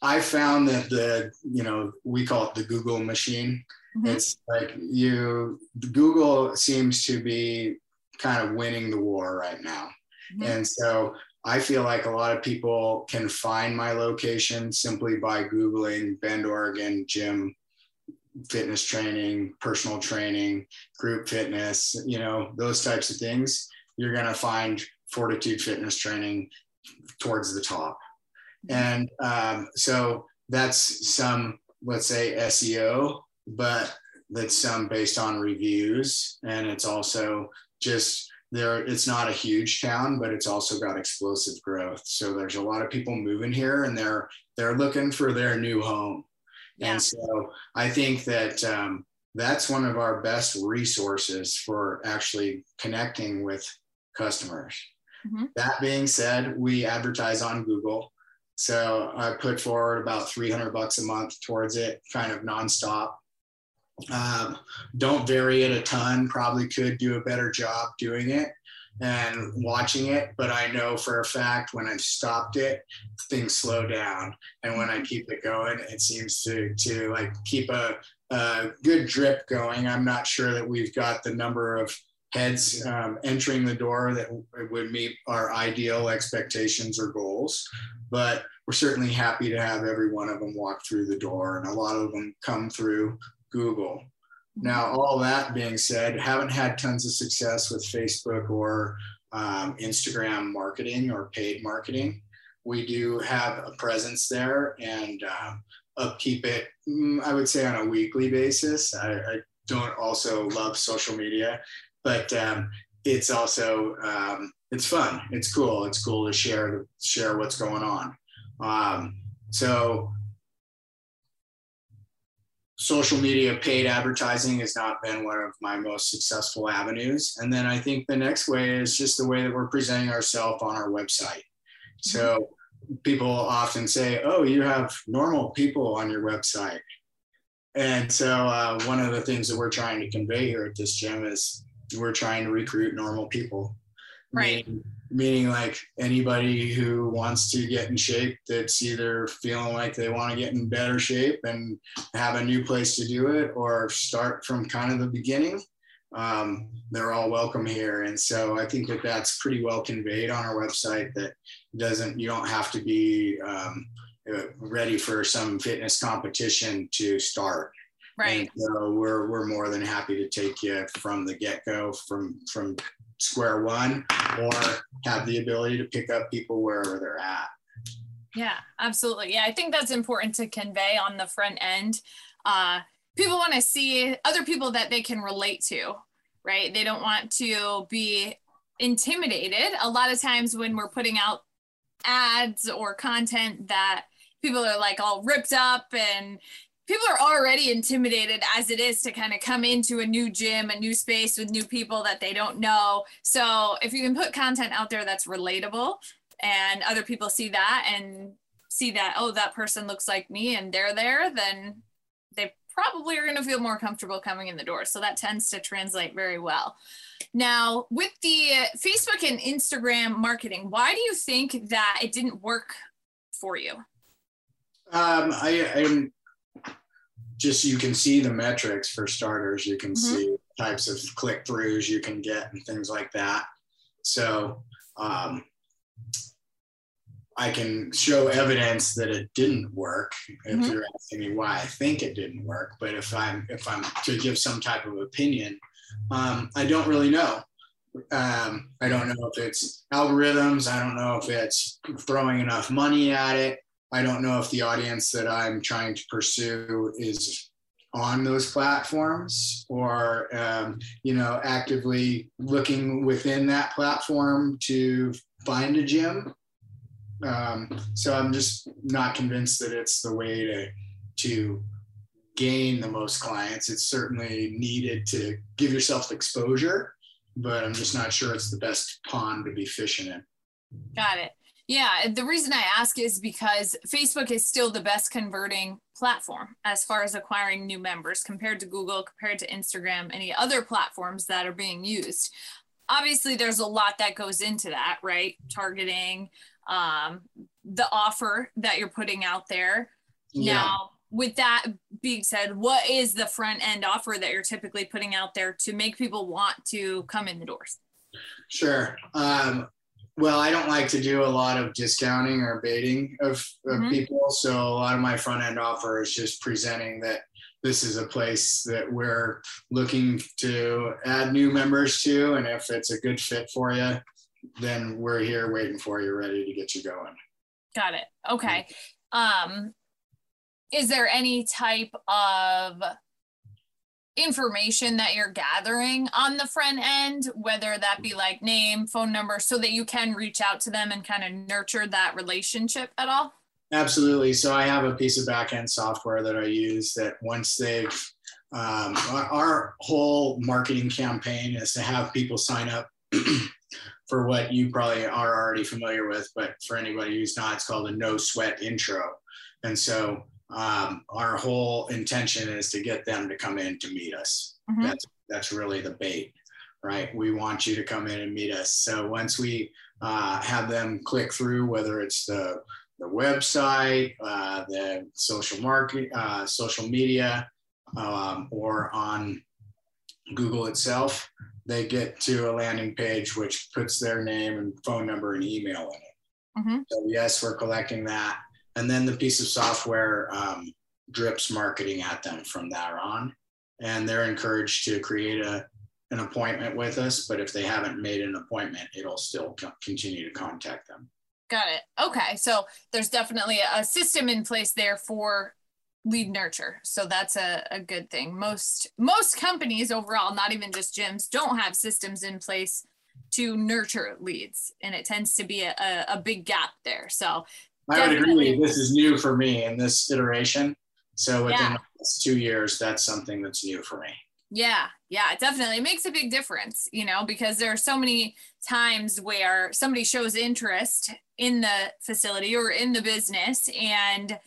I found that the, you know, we call it the Google machine.
Mhm.
It's like you, Google seems to be kind of winning the war right now.
Mhm.
And so I feel like a lot of people can find my location simply by Googling Bend, Oregon gym, fitness training, personal training, group fitness, you know, those types of things. You're going to find fortitude fitness training towards the top. And um, so that's some, let's say, SEO, but that's some based on reviews. And it's also just there, it's not a huge town, but it's also got explosive growth. So there's a lot of people moving here and they're they're looking for their new home.
Yeah.
And so I think that um, that's one of our best resources for actually connecting with customers.
Mhm.
That being said, we advertise on Google. So I put forward about 300 bucks a month towards it, kind of nonstop. Um, don't vary it a ton, probably could do a better job doing it and watching it. But I know for a fact when I've stopped it, things slow down. And when I keep it going, it seems to, to like keep a, a good drip going. I'm not sure that we've got the number of heads um, entering the door that would meet our ideal expectations or goals. But we're certainly happy to have every one of them walk through the door, and a lot of them come through Google. Now, all that being said, haven't had tons of success with Facebook or um, Instagram marketing or paid marketing. We do have a presence there, and um, upkeep it. mm, I would say on a weekly basis. I, I don't also love social media, but um, it's also um, it's fun. It's cool. It's cool to share share what's going on. Um, so social media paid advertising has not been one of my most successful avenues. And then I think the next way is just the way that we're presenting ourselves on our website. So people often say, "Oh, you have normal people on your website." And so uh, one of the things that we're trying to convey here at this gym is we're trying to recruit normal people.
Right.
Meaning, meaning like anybody who wants to get in shape that's either feeling like they want to get in better shape and have a new place to do it or start from kind of the beginning um, they're all welcome here and so i think that that's pretty well conveyed on our website that doesn't you don't have to be um, uh, ready for some fitness competition to start
Right.
and so we're we're more than happy to take you from the get go, from from square one, or have the ability to pick up people wherever they're at.
Yeah, absolutely. Yeah, I think that's important to convey on the front end. Uh, people want to see other people that they can relate to, right? They don't want to be intimidated. A lot of times when we're putting out ads or content that people are like all ripped up and people are already intimidated as it is to kind of come into a new gym, a new space with new people that they don't know. So if you can put content out there that's relatable and other people see that and see that, oh, that person looks like me and they're there, then they probably are going to feel more comfortable coming in the door. So that tends to translate very well. Now, with the Facebook and Instagram marketing, why do you think that it didn't work for you?
Um, I, I'm just you can see the metrics for starters. You can
Mhm.
see types of click throughs you can get and things like that. So um, I can show evidence that it didn't work if
Mhm.
you're asking me why I think it didn't work. But if I'm if I'm to give some type of opinion, um, I don't really know. Um, I don't know if it's algorithms. I don't know if it's throwing enough money at it. I don't know if the audience that I'm trying to pursue is on those platforms or um, you know actively looking within that platform to find a gym. Um, so I'm just not convinced that it's the way to to gain the most clients. It's certainly needed to give yourself exposure, but I'm just not sure it's the best pond to be fishing in.
Got it. Yeah, the reason I ask is because Facebook is still the best converting platform as far as acquiring new members compared to Google, compared to Instagram, any other platforms that are being used. Obviously, there's a lot that goes into that, right? Targeting, um, the offer that you're putting out there. Yeah. Now, with that being said, what is the front end offer that you're typically putting out there to make people want to come in the doors?
Sure. Um, well, I don't like to do a lot of discounting or baiting of, of
Mhm.
people. So a lot of my front end offer is just presenting that this is a place that we're looking to add new members to. And if it's a good fit for you, then we're here waiting for you, ready to get you going.
Got it. Okay. Um, is there any type of information that you're gathering on the front end, whether that be like name, phone number, so that you can reach out to them and kind of nurture that relationship at all?
Absolutely. So I have a piece of backend software that I use that once they've, um, our, our whole marketing campaign is to have people sign up for what you probably are already familiar with, but for anybody who's not, it's called a no sweat intro. And so um, our whole intention is to get them to come in to meet us.
Mhm.
That's that's really the bait, right? We want you to come in and meet us. So once we uh, have them click through, whether it's the the website, uh, the social market, uh, social media, um, or on Google itself, they get to a landing page which puts their name and phone number and email in it.
Mhm.
So yes, we're collecting that, and then the piece of software um, drips marketing at them from there on, and they're encouraged to create a an appointment with us. But if they haven't made an appointment, it'll still co- continue to contact them.
Got it. Okay. So there's definitely a system in place there for lead nurture. So that's a, a good thing. Most most companies overall, not even just gyms, don't have systems in place to nurture leads. And it tends to be a, a, a big gap there. So
I would agree. This is new for me in this iteration. So within
Yeah.
two years, that's something that's new for me.
Yeah, yeah, definitely. It makes a big difference, you know, because there are so many times where somebody shows interest in the facility or in the business and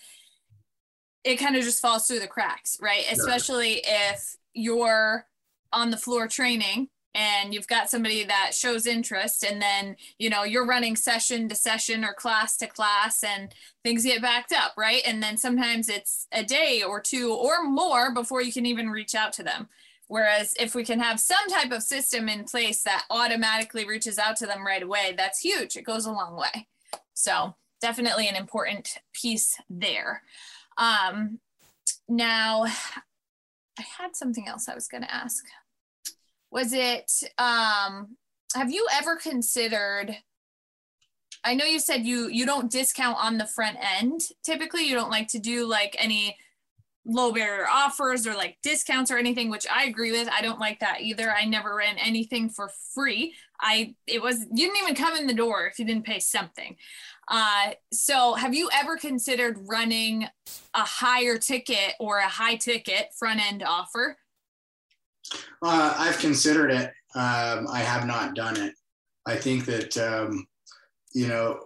it kind of just falls through the cracks, right? Especially if you're on the floor training and you've got somebody that shows interest and then, you know, you're running session to session or class to class and things get backed up, right? And then sometimes it's a day or two or more before you can even reach out to them. Whereas if we can have some type of system in place that automatically reaches out to them right away, that's huge. It goes a long way. So definitely an important piece there. Um, now, I had something else I was going to ask. Was it, um, have you ever considered? I know you said you you don't discount on the front end. Typically, you don't like to do like any low barrier offers or like discounts or anything which i agree with i don't like that either i never ran anything for free i it was you didn't even come in the door if you didn't pay something uh, so have you ever considered running a higher ticket or a high ticket front end offer
Uh, I've considered it. Um, I have not done it. I think that, um, you know,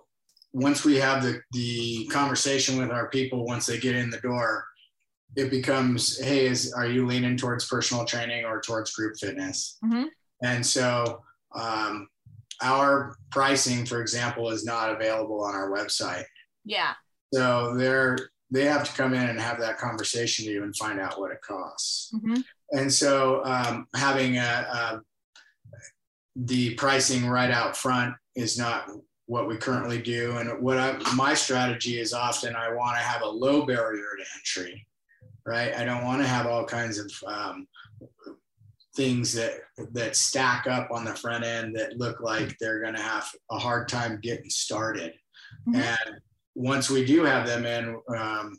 once we have the, the conversation with our people, once they get in the door, it becomes, hey, is, are you leaning towards personal training or towards group fitness?
Mhm.
And so um, our pricing, for example, is not available on our website.
yeah
So they're, they have to come in and have that conversation to you and find out what it costs.
Mhm.
And so um, having a, a, the pricing right out front is not what we currently do. And what I, my strategy is often I want to have a low barrier to entry, right? I don't want to have all kinds of um, things that that stack up on the front end that look like they're going to have a hard time getting started.
Mhm.
And once we do have them in, um,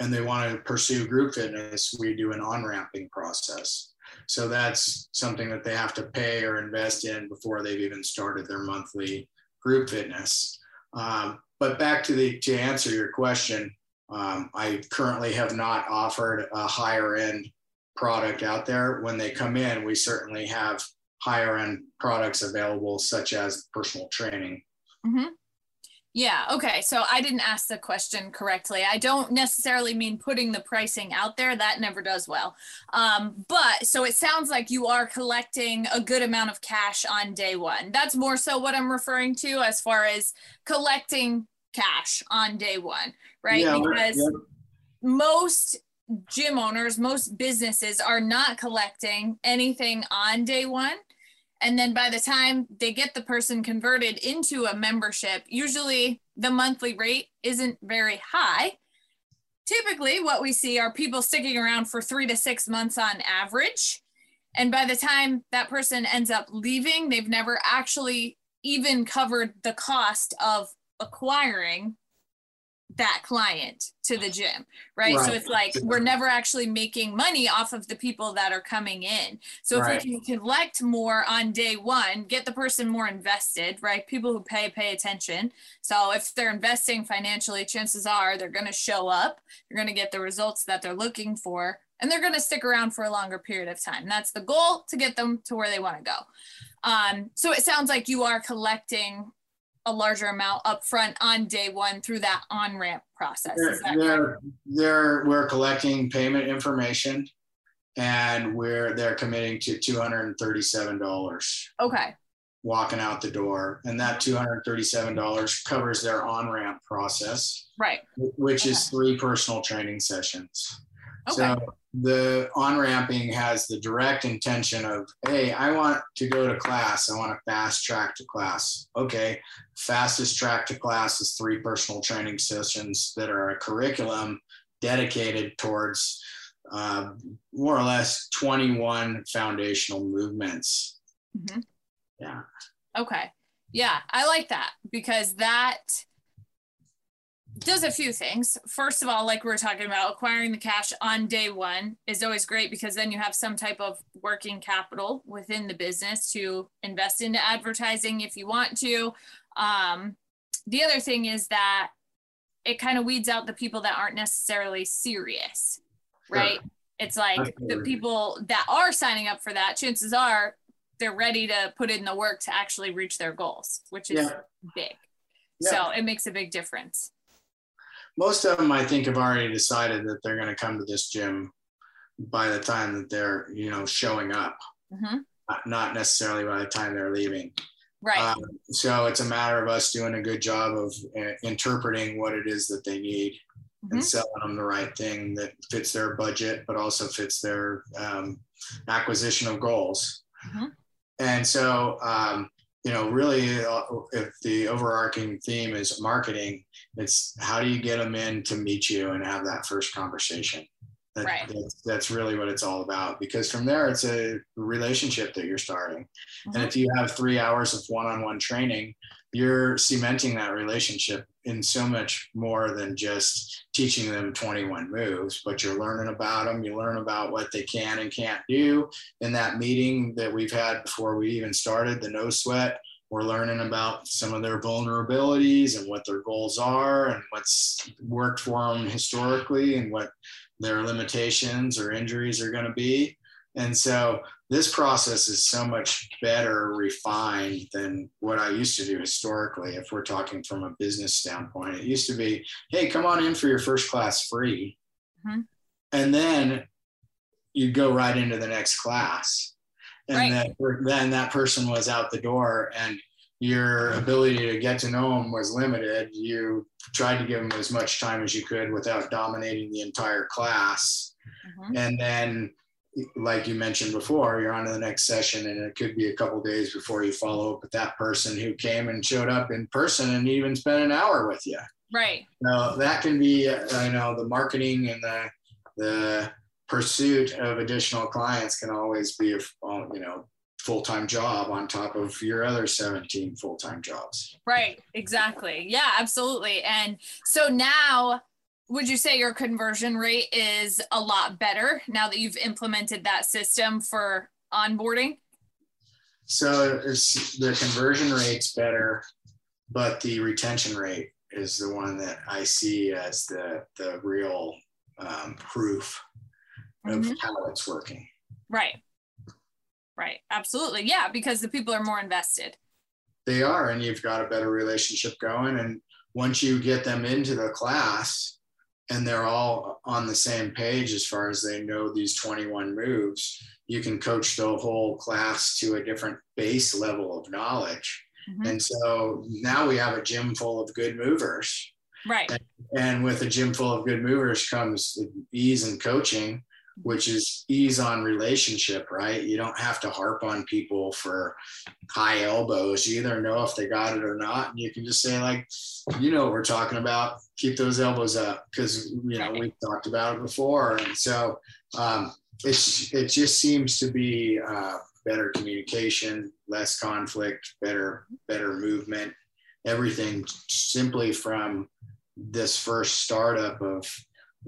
and they want to pursue group fitness, we do an on ramping process. So that's something that they have to pay or invest in before they've even started their monthly group fitness. Um, but back to the to answer your question, um, I currently have not offered a higher end product out there. When they come in, we certainly have higher end products available, such as personal training.
Mm-hmm. Yeah. Okay. So I didn't ask the question correctly. I don't necessarily mean putting the pricing out there. That never does well. Um, but so it sounds like you are collecting a good amount of cash on day one. That's more so what I'm referring to as far as collecting cash on day one, right?
Yeah,
because
yeah.
most gym owners, most businesses are not collecting anything on day one. And then by the time they get the person converted into a membership, usually the monthly rate isn't very high. Typically, what we see are people sticking around for three to six months on average. And by the time that person ends up leaving, they've never actually even covered the cost of acquiring that client to the gym, right? So it's like we're never actually making money off of the people that are coming in. So
Right.
if we can collect more on day one, get the person more invested, right? People who pay pay attention. So if they're investing financially, chances are they're going to show up. You're going to get the results that they're looking for, and they're going to stick around for a longer period of time. That's the goal to get them to where they want to go. Um, so it sounds like you are collecting a larger amount upfront on day one through that on ramp process.
They're, they're, we're collecting payment information and we're, they're committing to $237
Okay.
walking out the door. And that $237 covers their on-ramp process,
Right.
which is three personal training sessions.
Okay.
So the on-ramping has the direct intention of, hey, I want to go to class. I want to fast track to class. Okay, fastest track to class is three personal training sessions that are a curriculum dedicated towards uh, more or less 21 foundational movements.
Mhm.
Yeah.
Okay. Yeah, I like that because that does a few things. First of all, like we were talking about, acquiring the cash on day one is always great because then you have some type of working capital within the business to invest into advertising if you want to. Um, the other thing is that it kind of weeds out the people that aren't necessarily serious, right? Sure. It's like Absolutely. the people that are signing up for that, chances are they're ready to put in the work to actually reach their goals, which is yeah. big. Yeah. So it makes a big difference.
Most of them, I think, have already decided that they're going to come to this gym by the time that they're, you know, showing up, mm-hmm. not necessarily by the time they're leaving.
Right. Um,
so it's a matter of us doing a good job of uh, interpreting what it is that they need mm-hmm. and selling them the right thing that fits their budget, but also fits their um, acquisition of goals. Mm-hmm. And so, um, you know, really, uh, if the overarching theme is marketing, it's how do you get them in to meet you and have that first conversation? That, right. That's, that's, really what it's all about because from there, it's a relationship that you're starting. Mm-hmm. And if you have three hours of one on one training, you're cementing that relationship in so much more than just teaching them 21 moves, but you're learning about them. You learn about what they can and can't do. In that meeting that we've had before we even started, the no sweat, we're learning about some of their vulnerabilities and what their goals are and what's worked for them historically and what their limitations or injuries are going to be. And so this process is so much better refined than what I used to do historically. If we're talking from a business standpoint, it used to be, hey, come on in for your first class free. Mm-hmm. And then you go right into the next class. And right. then, then that person was out the door and your ability to get to know them was limited. You tried to give them as much time as you could without dominating the entire class. Mm-hmm. And then like you mentioned before, you're on to the next session, and it could be a couple days before you follow up with that person who came and showed up in person and even spent an hour with you.
Right.
Now that can be, uh, you know, the marketing and the the pursuit of additional clients can always be a you know full time job on top of your other 17 full time jobs.
Right. Exactly. Yeah. Absolutely. And so now would you say your conversion rate is a lot better now that you've implemented that system for onboarding?
So it's the conversion rate's better, but the retention rate is the one that I see as the the real um, proof of mm-hmm. how it's working.
Right. Right. Absolutely. Yeah, because the people are more invested.
They are, and you've got a better relationship going. And once you get them into the class, and they're all on the same page as far as they know these 21 moves, you can coach the whole class to a different base level of knowledge. Mm-hmm. And so now we have a gym full of good movers.
Right.
And, and with a gym full of good movers comes ease in coaching which is ease on relationship, right? You don't have to harp on people for high elbows. You either know if they got it or not. And you can just say, like, you know what we're talking about. Keep those elbows up because you know we've talked about it before. And so um, it's it just seems to be uh, better communication, less conflict, better better movement, everything simply from this first startup of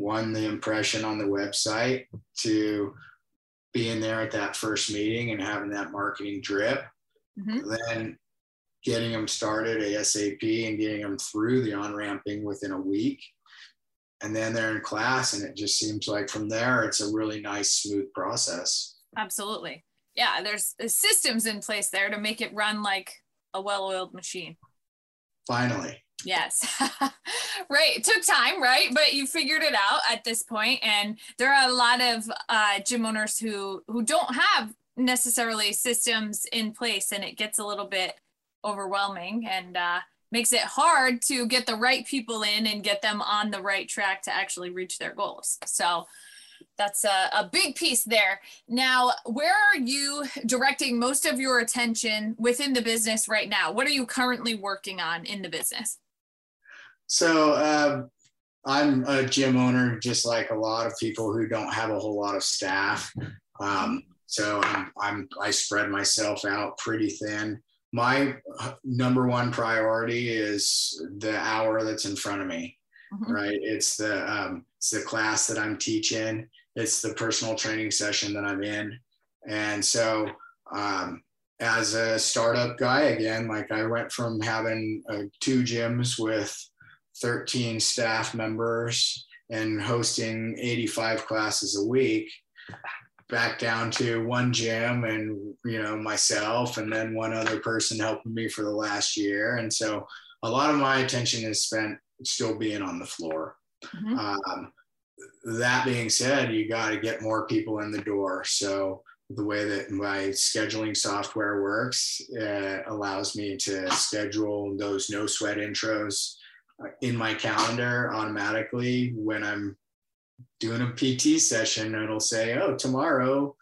one the impression on the website to being there at that first meeting and having that marketing drip. Mm-hmm. then getting them started asap and getting them through the on ramping within a week. And then they're in class and it just seems like from there it's a really nice smooth process.
Absolutely. Yeah there's systems in place there to make it run like a well-oiled machine.
Finally
Yes. right. It took time, right? But you figured it out at this point. And there are a lot of uh, gym owners who who don't have necessarily systems in place and it gets a little bit overwhelming and uh, makes it hard to get the right people in and get them on the right track to actually reach their goals. So that's a, a big piece there. Now, where are you directing most of your attention within the business right now? What are you currently working on in the business?
So uh, I'm a gym owner, just like a lot of people who don't have a whole lot of staff. Um, so I'm, I'm I spread myself out pretty thin. My number one priority is the hour that's in front of me. mm-hmm. right? It's the um, it's the class that I'm teaching. It's the personal training session that I'm in, and so um, as a startup guy again, like I went from having uh, two gyms with 13 staff members and hosting 85 classes a week back down to one gym and you know myself and then one other person helping me for the last year. And so a lot of my attention is spent still being on the floor. Mm-hmm. um, that being said you got to get more people in the door. So the way that my scheduling software works uh, allows me to schedule those no sweat intros in my calendar automatically when I'm doing a PT session. It'll say, "Oh, tomorrow,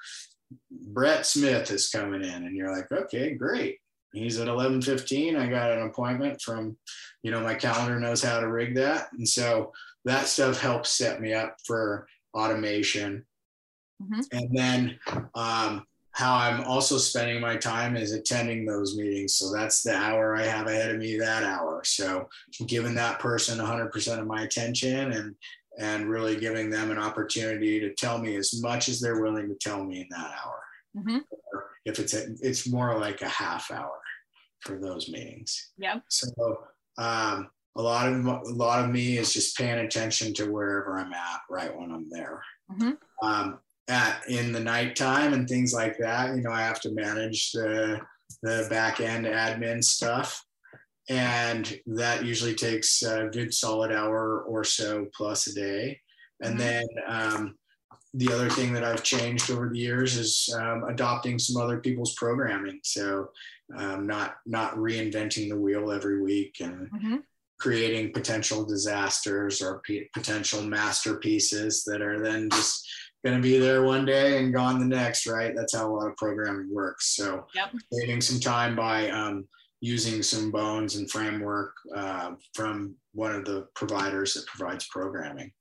Brett Smith is coming in," and you're like, "Okay, great." He's at 11:15. I got an appointment from, you know, my calendar knows how to rig that, and so that stuff helps set me up for automation Mm-hmm. And then um, how I'm also spending my time is attending those meetings. So that's the hour I have ahead of me that hour. So giving that person 100% of my attention and and really giving them an opportunity to tell me as much as they're willing to tell me in that hour. Mm-hmm. if it's a, it's more like a half hour for those meetings.
Yeah.
So um, a lot of a lot of me is just paying attention to wherever I'm at right when I'm there. Mm-hmm. Um, at in the nighttime and things like that. You know, I have to manage the the back end admin stuff, and that usually takes a good solid hour or so plus a day. And mm-hmm. then um, the other thing that I've changed over the years is um, adopting some other people's programming. So um, not not reinventing the wheel every week and. Mm-hmm. Creating potential disasters or p- potential masterpieces that are then just going to be there one day and gone the next, right? That's how a lot of programming works. So
yep.
saving some time by um, using some bones and framework uh, from one of the providers that provides programming.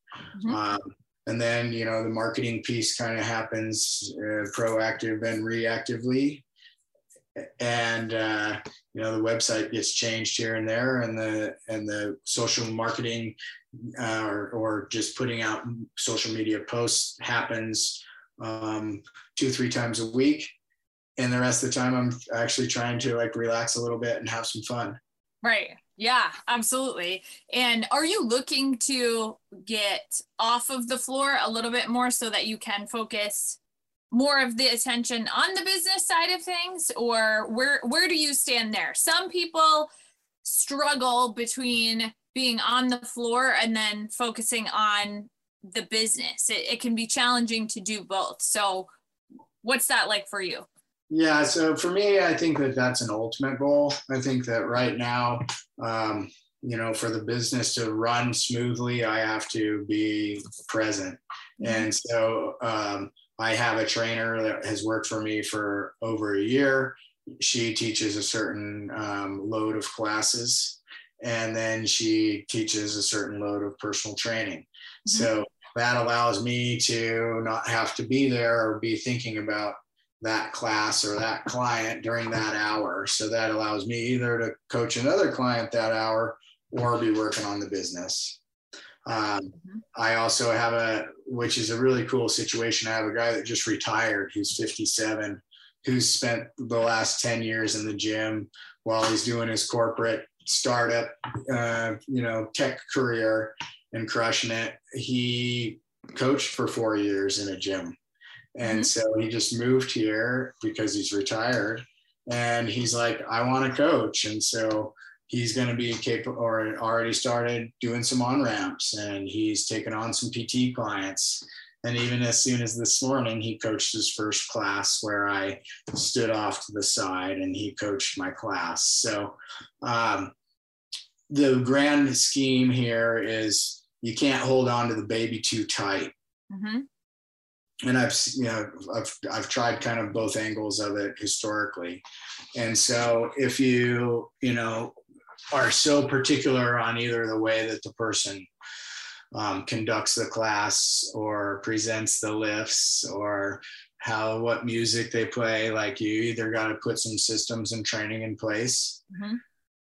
Mm-hmm. Um, and then, you know, the marketing piece kind of happens uh, proactive and reactively. And, uh, you know, the website gets changed here and there and the, and the social marketing uh, or, or just putting out social media posts happens um, two, three times a week. And the rest of the time, I'm actually trying to like relax a little bit and have some fun.
Right. Yeah, absolutely. And are you looking to get off of the floor a little bit more so that you can focus more of the attention on the business side of things or where where do you stand there? Some people struggle between being on the floor and then focusing on the business. It, it can be challenging to do both. So, what's that like for you?
Yeah, so for me, I think that that's an ultimate goal. I think that right now, um, you know, for the business to run smoothly, I have to be present. And so um, I have a trainer that has worked for me for over a year. She teaches a certain um, load of classes and then she teaches a certain load of personal training. Mm-hmm. So that allows me to not have to be there or be thinking about that class or that client during that hour. So that allows me either to coach another client that hour or be working on the business. Um, mm-hmm. I also have a, which is a really cool situation. I have a guy that just retired who's 57, who's spent the last 10 years in the gym while he's doing his corporate startup, uh, you know, tech career and crushing it. He coached for four years in a gym. And mm-hmm. so he just moved here because he's retired. And he's like, I want to coach. And so he's going to be capable or already started doing some on ramps and he's taken on some PT clients. And even as soon as this morning, he coached his first class where I stood off to the side and he coached my class. So um, the grand scheme here is you can't hold on to the baby too tight. Mm-hmm. And I've you know I've I've tried kind of both angles of it historically, and so if you you know are so particular on either the way that the person um, conducts the class or presents the lifts or how what music they play like you either got to put some systems and training in place mm-hmm.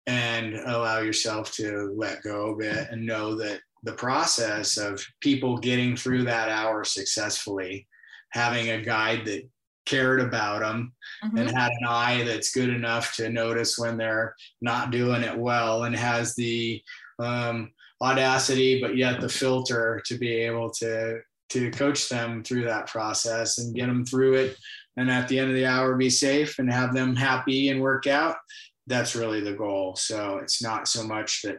and allow yourself to let go a bit and know that the process of people getting through that hour successfully, having a guide that cared about them mm-hmm. and had an eye that's good enough to notice when they're not doing it well and has the um, audacity but yet the filter to be able to to coach them through that process and get them through it and at the end of the hour be safe and have them happy and work out that's really the goal. So it's not so much that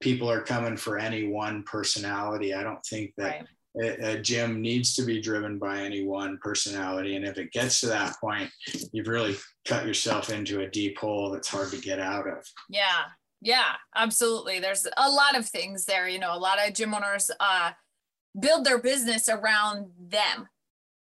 people are coming for any one personality. I don't think that right a, gym needs to be driven by any one personality. And if it gets to that point, you've really cut yourself into a deep hole that's hard to get out of.
Yeah. Yeah, absolutely. There's a lot of things there. You know, a lot of gym owners uh, build their business around them,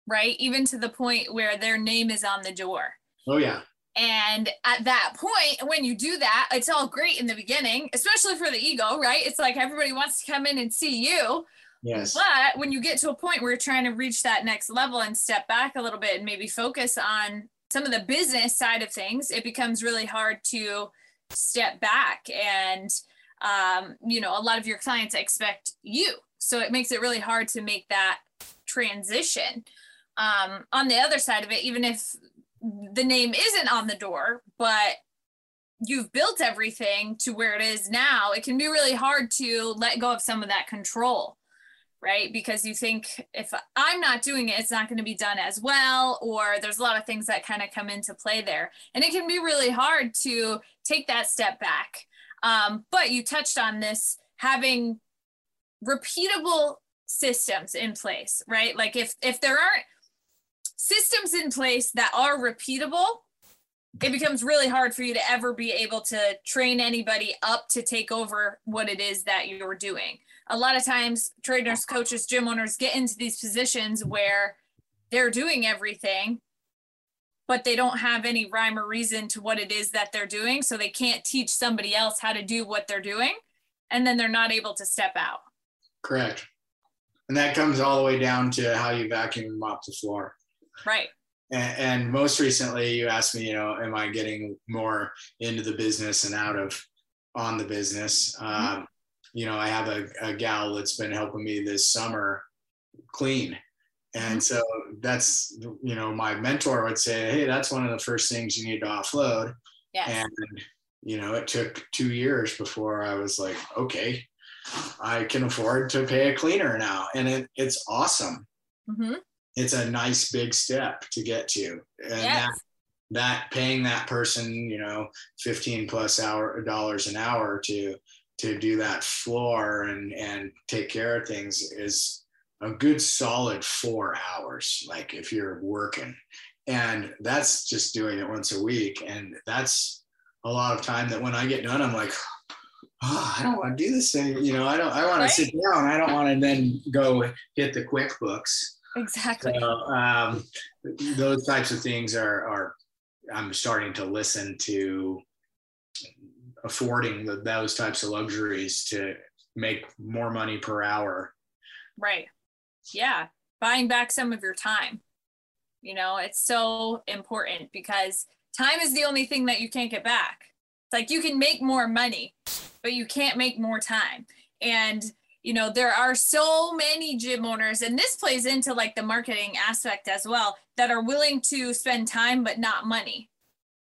right? Even to the point where their name is on the door.
Oh, yeah.
And at that point, when you do that, it's all great in the beginning, especially for the ego, right? It's like everybody wants to come in and see you.
Yes.
But when you get to a point where you're trying to reach that next level and step back a little bit and maybe focus on some of the business side of things, it becomes really hard to step back. And, um, you know, a lot of your clients expect you. So it makes it really hard to make that transition. Um, on the other side of it, even if the name isn't on the door, but you've built everything to where it is now, it can be really hard to let go of some of that control right? Because you think if I'm not doing it, it's not going to be done as well, or there's a lot of things that kind of come into play there. And it can be really hard to take that step back. Um, but you touched on this having repeatable systems in place, right? Like if if there aren't systems in place that are repeatable, it becomes really hard for you to ever be able to train anybody up to take over what it is that you're doing a lot of times trainers, coaches, gym owners get into these positions where they're doing everything, but they don't have any rhyme or reason to what it is that they're doing. So they can't teach somebody else how to do what they're doing. And then they're not able to step out.
Correct. And that comes all the way down to how you vacuum and mop the floor.
Right.
And, and most recently, you asked me, you know, am I getting more into the business and out of on the business? Mm-hmm. Um, you know, I have a, a gal that's been helping me this summer clean. And mm-hmm. so that's, you know, my mentor would say, Hey, that's one of the first things you need to offload.
Yes.
And, you know, it took two years before I was like, okay, I can afford to pay a cleaner now. And it, it's awesome. Mm-hmm. It's a nice big step to get to. And yes. that, that paying that person, you know, 15 plus hour dollars an hour to to do that floor and and take care of things is a good solid four hours like if you're working. And that's just doing it once a week. And that's a lot of time that when i get done i'm like oh, i don't want to do this thing you know i don't i want right? to sit down. I don't want to then go hit the quickbooks.
Exactly.
So, um, those types of things are are i'm starting to listen to affording the, those types of luxuries to make more money per hour.
Right. Yeah. Buying back some of your time. You know, it's so important because time is the only thing that you can't get back. It's like you can make more money, but you can't make more time. And, you know, there are so many gym owners, and this plays into like the marketing aspect as well, that are willing to spend time but not money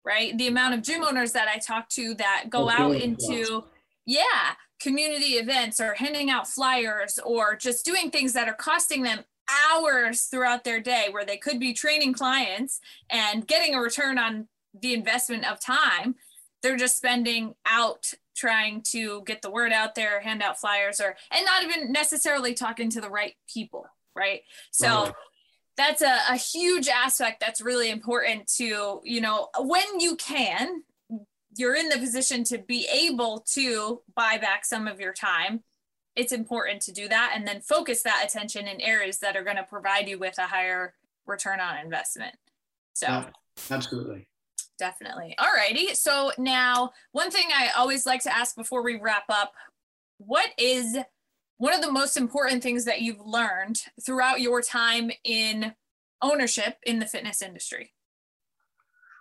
right? The amount of gym owners that I talk to that go oh, out into, yeah, community events or handing out flyers or just doing things that are costing them hours throughout their day where they could be training clients and getting a return on the investment of time. They're just spending out trying to get the word out there, hand out flyers, or and not even necessarily talking to the right people, right? So that's a, a huge aspect that's really important to you know when you can you're in the position to be able to buy back some of your time. It's important to do that and then focus that attention in areas that are going to provide you with a higher return on investment. So yeah,
absolutely.
Definitely. All righty. So now one thing i always like to ask before we wrap up what is one of the most important things that you've learned throughout your time in ownership in the fitness industry?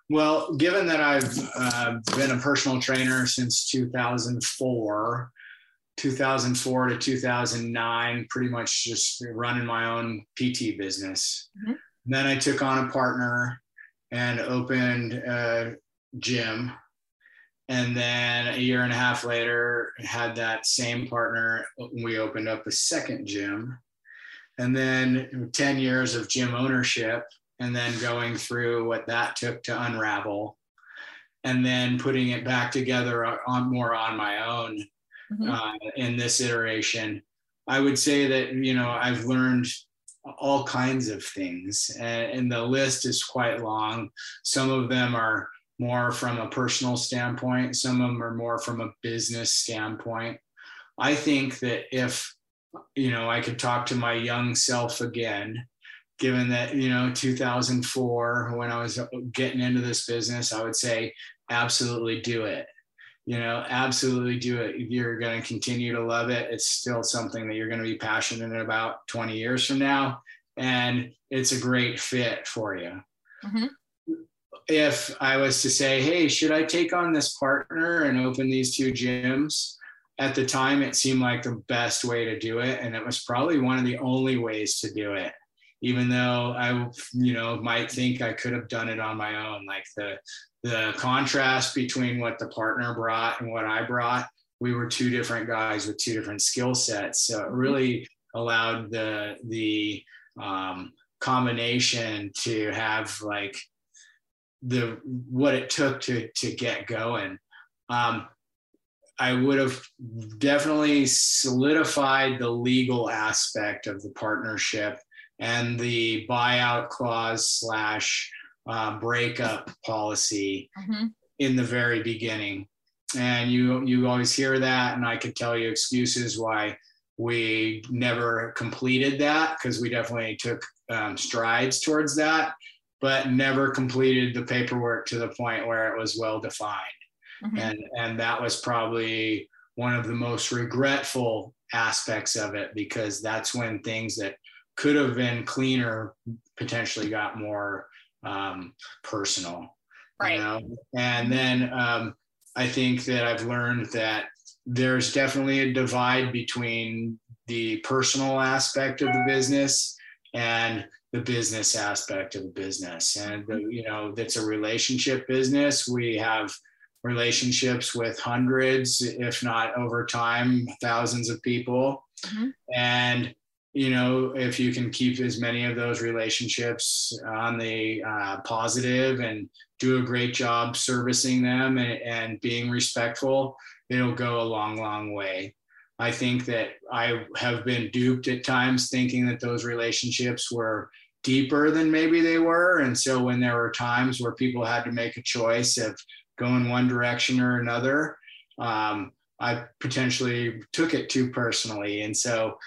Well, given that I've uh, been a personal trainer since 2004, 2004 to 2009, pretty much just running my own PT business. Mm-hmm. Then I took on a partner and opened a gym. And then a year and a half later, had that same partner. We opened up a second gym. And then 10 years of gym ownership, and then going through what that took to unravel, and then putting it back together on more on my own mm-hmm. uh, in this iteration. I would say that, you know, I've learned all kinds of things, and, and the list is quite long. Some of them are more from a personal standpoint, some of them are more from a business standpoint. I think that if, you know, I could talk to my young self again, given that, you know, 2004, when I was getting into this business, I would say, absolutely do it you know, absolutely do it. You're going to continue to love it. It's still something that you're going to be passionate about 20 years from now. And it's a great fit for you. Mm-hmm. If I was to say, hey, should I take on this partner and open these two gyms? At the time, it seemed like the best way to do it. And it was probably one of the only ways to do it even though I, you know, might think I could have done it on my own. Like the the contrast between what the partner brought and what I brought, we were two different guys with two different skill sets. So it really allowed the the um, combination to have like the what it took to to get going. Um, I would have definitely solidified the legal aspect of the partnership and the buyout clause slash uh, breakup policy mm-hmm. in the very beginning. And you you always hear that, and I could tell you excuses why we never completed that because we definitely took um, strides towards that, but never completed the paperwork to the point where it was well defined. Mm-hmm. And and that was probably one of the most regretful aspects of it because that's when things that could have been cleaner potentially got more um, personal
right
you know? and then um, i think that i've learned that there's definitely a divide between the personal aspect of the business and the business aspect of the business and the, you know that's a relationship business we have relationships with hundreds if not over time thousands of people mm-hmm. and you know, if you can keep as many of those relationships on the uh, positive and do a great job servicing them and, and being respectful, it'll go a long, long way. I think that I have been duped at times thinking that those relationships were deeper than maybe they were. And so when there were times where people had to make a choice of going one direction or another, um, I potentially took it too personally. And so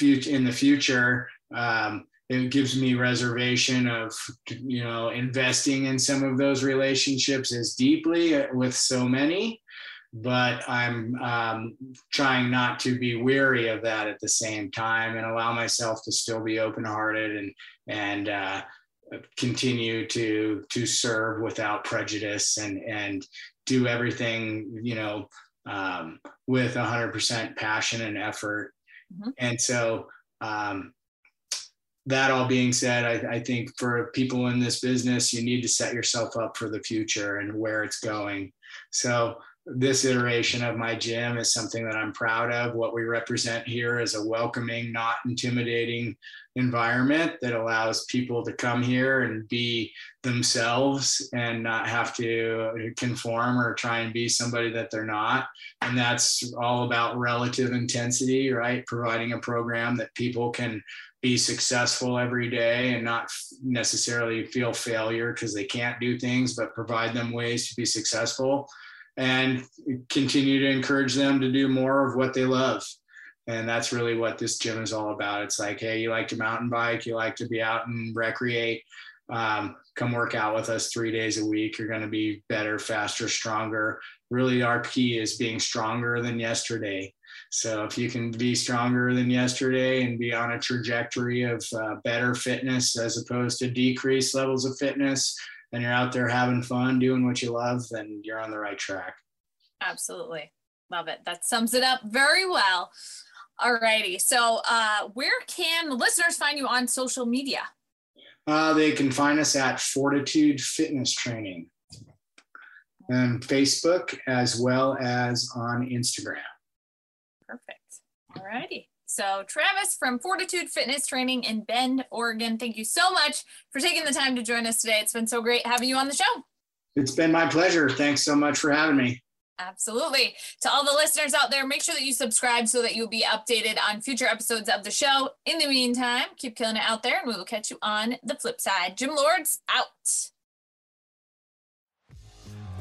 in the future, um, it gives me reservation of you know investing in some of those relationships as deeply with so many but i'm um, trying not to be weary of that at the same time and allow myself to still be open-hearted and and uh, continue to to serve without prejudice and and do everything you know um, with 100% passion and effort Mm-hmm. And so, um, that all being said, I, I, think for people in this business, you need to set yourself up for the future and where it's going. So, this iteration of my gym is something that I'm proud of. What we represent here is a welcoming, not intimidating environment that allows people to come here and be themselves and not have to conform or try and be somebody that they're not. And that's all about relative intensity, right? Providing a program that people can be successful every day and not necessarily feel failure because they can't do things, but provide them ways to be successful and continue to encourage them to do more of what they love. And that's really what this gym is all about. It's like, hey, you like to mountain bike, you like to be out and recreate. Um, come work out with us three days a week. You're going to be better, faster, stronger. Really, our key is being stronger than yesterday. So if you can be stronger than yesterday and be on a trajectory of uh, better fitness as opposed to decreased levels of fitness, and you're out there having fun, doing what you love, then you're on the right track.
Absolutely. Love it. That sums it up very well. All righty. So, uh, where can the listeners find you on social media?
Uh, they can find us at Fortitude Fitness Training and Facebook as well as on Instagram.
Perfect. All righty. So, Travis from Fortitude Fitness Training in Bend, Oregon, thank you so much for taking the time to join us today. It's been so great having you on the show.
It's been my pleasure. Thanks so much for having me.
Absolutely. To all the listeners out there, make sure that you subscribe so that you'll be updated on future episodes of the show. In the meantime, keep killing it out there, and we will catch you on the flip side. Gym Lords out.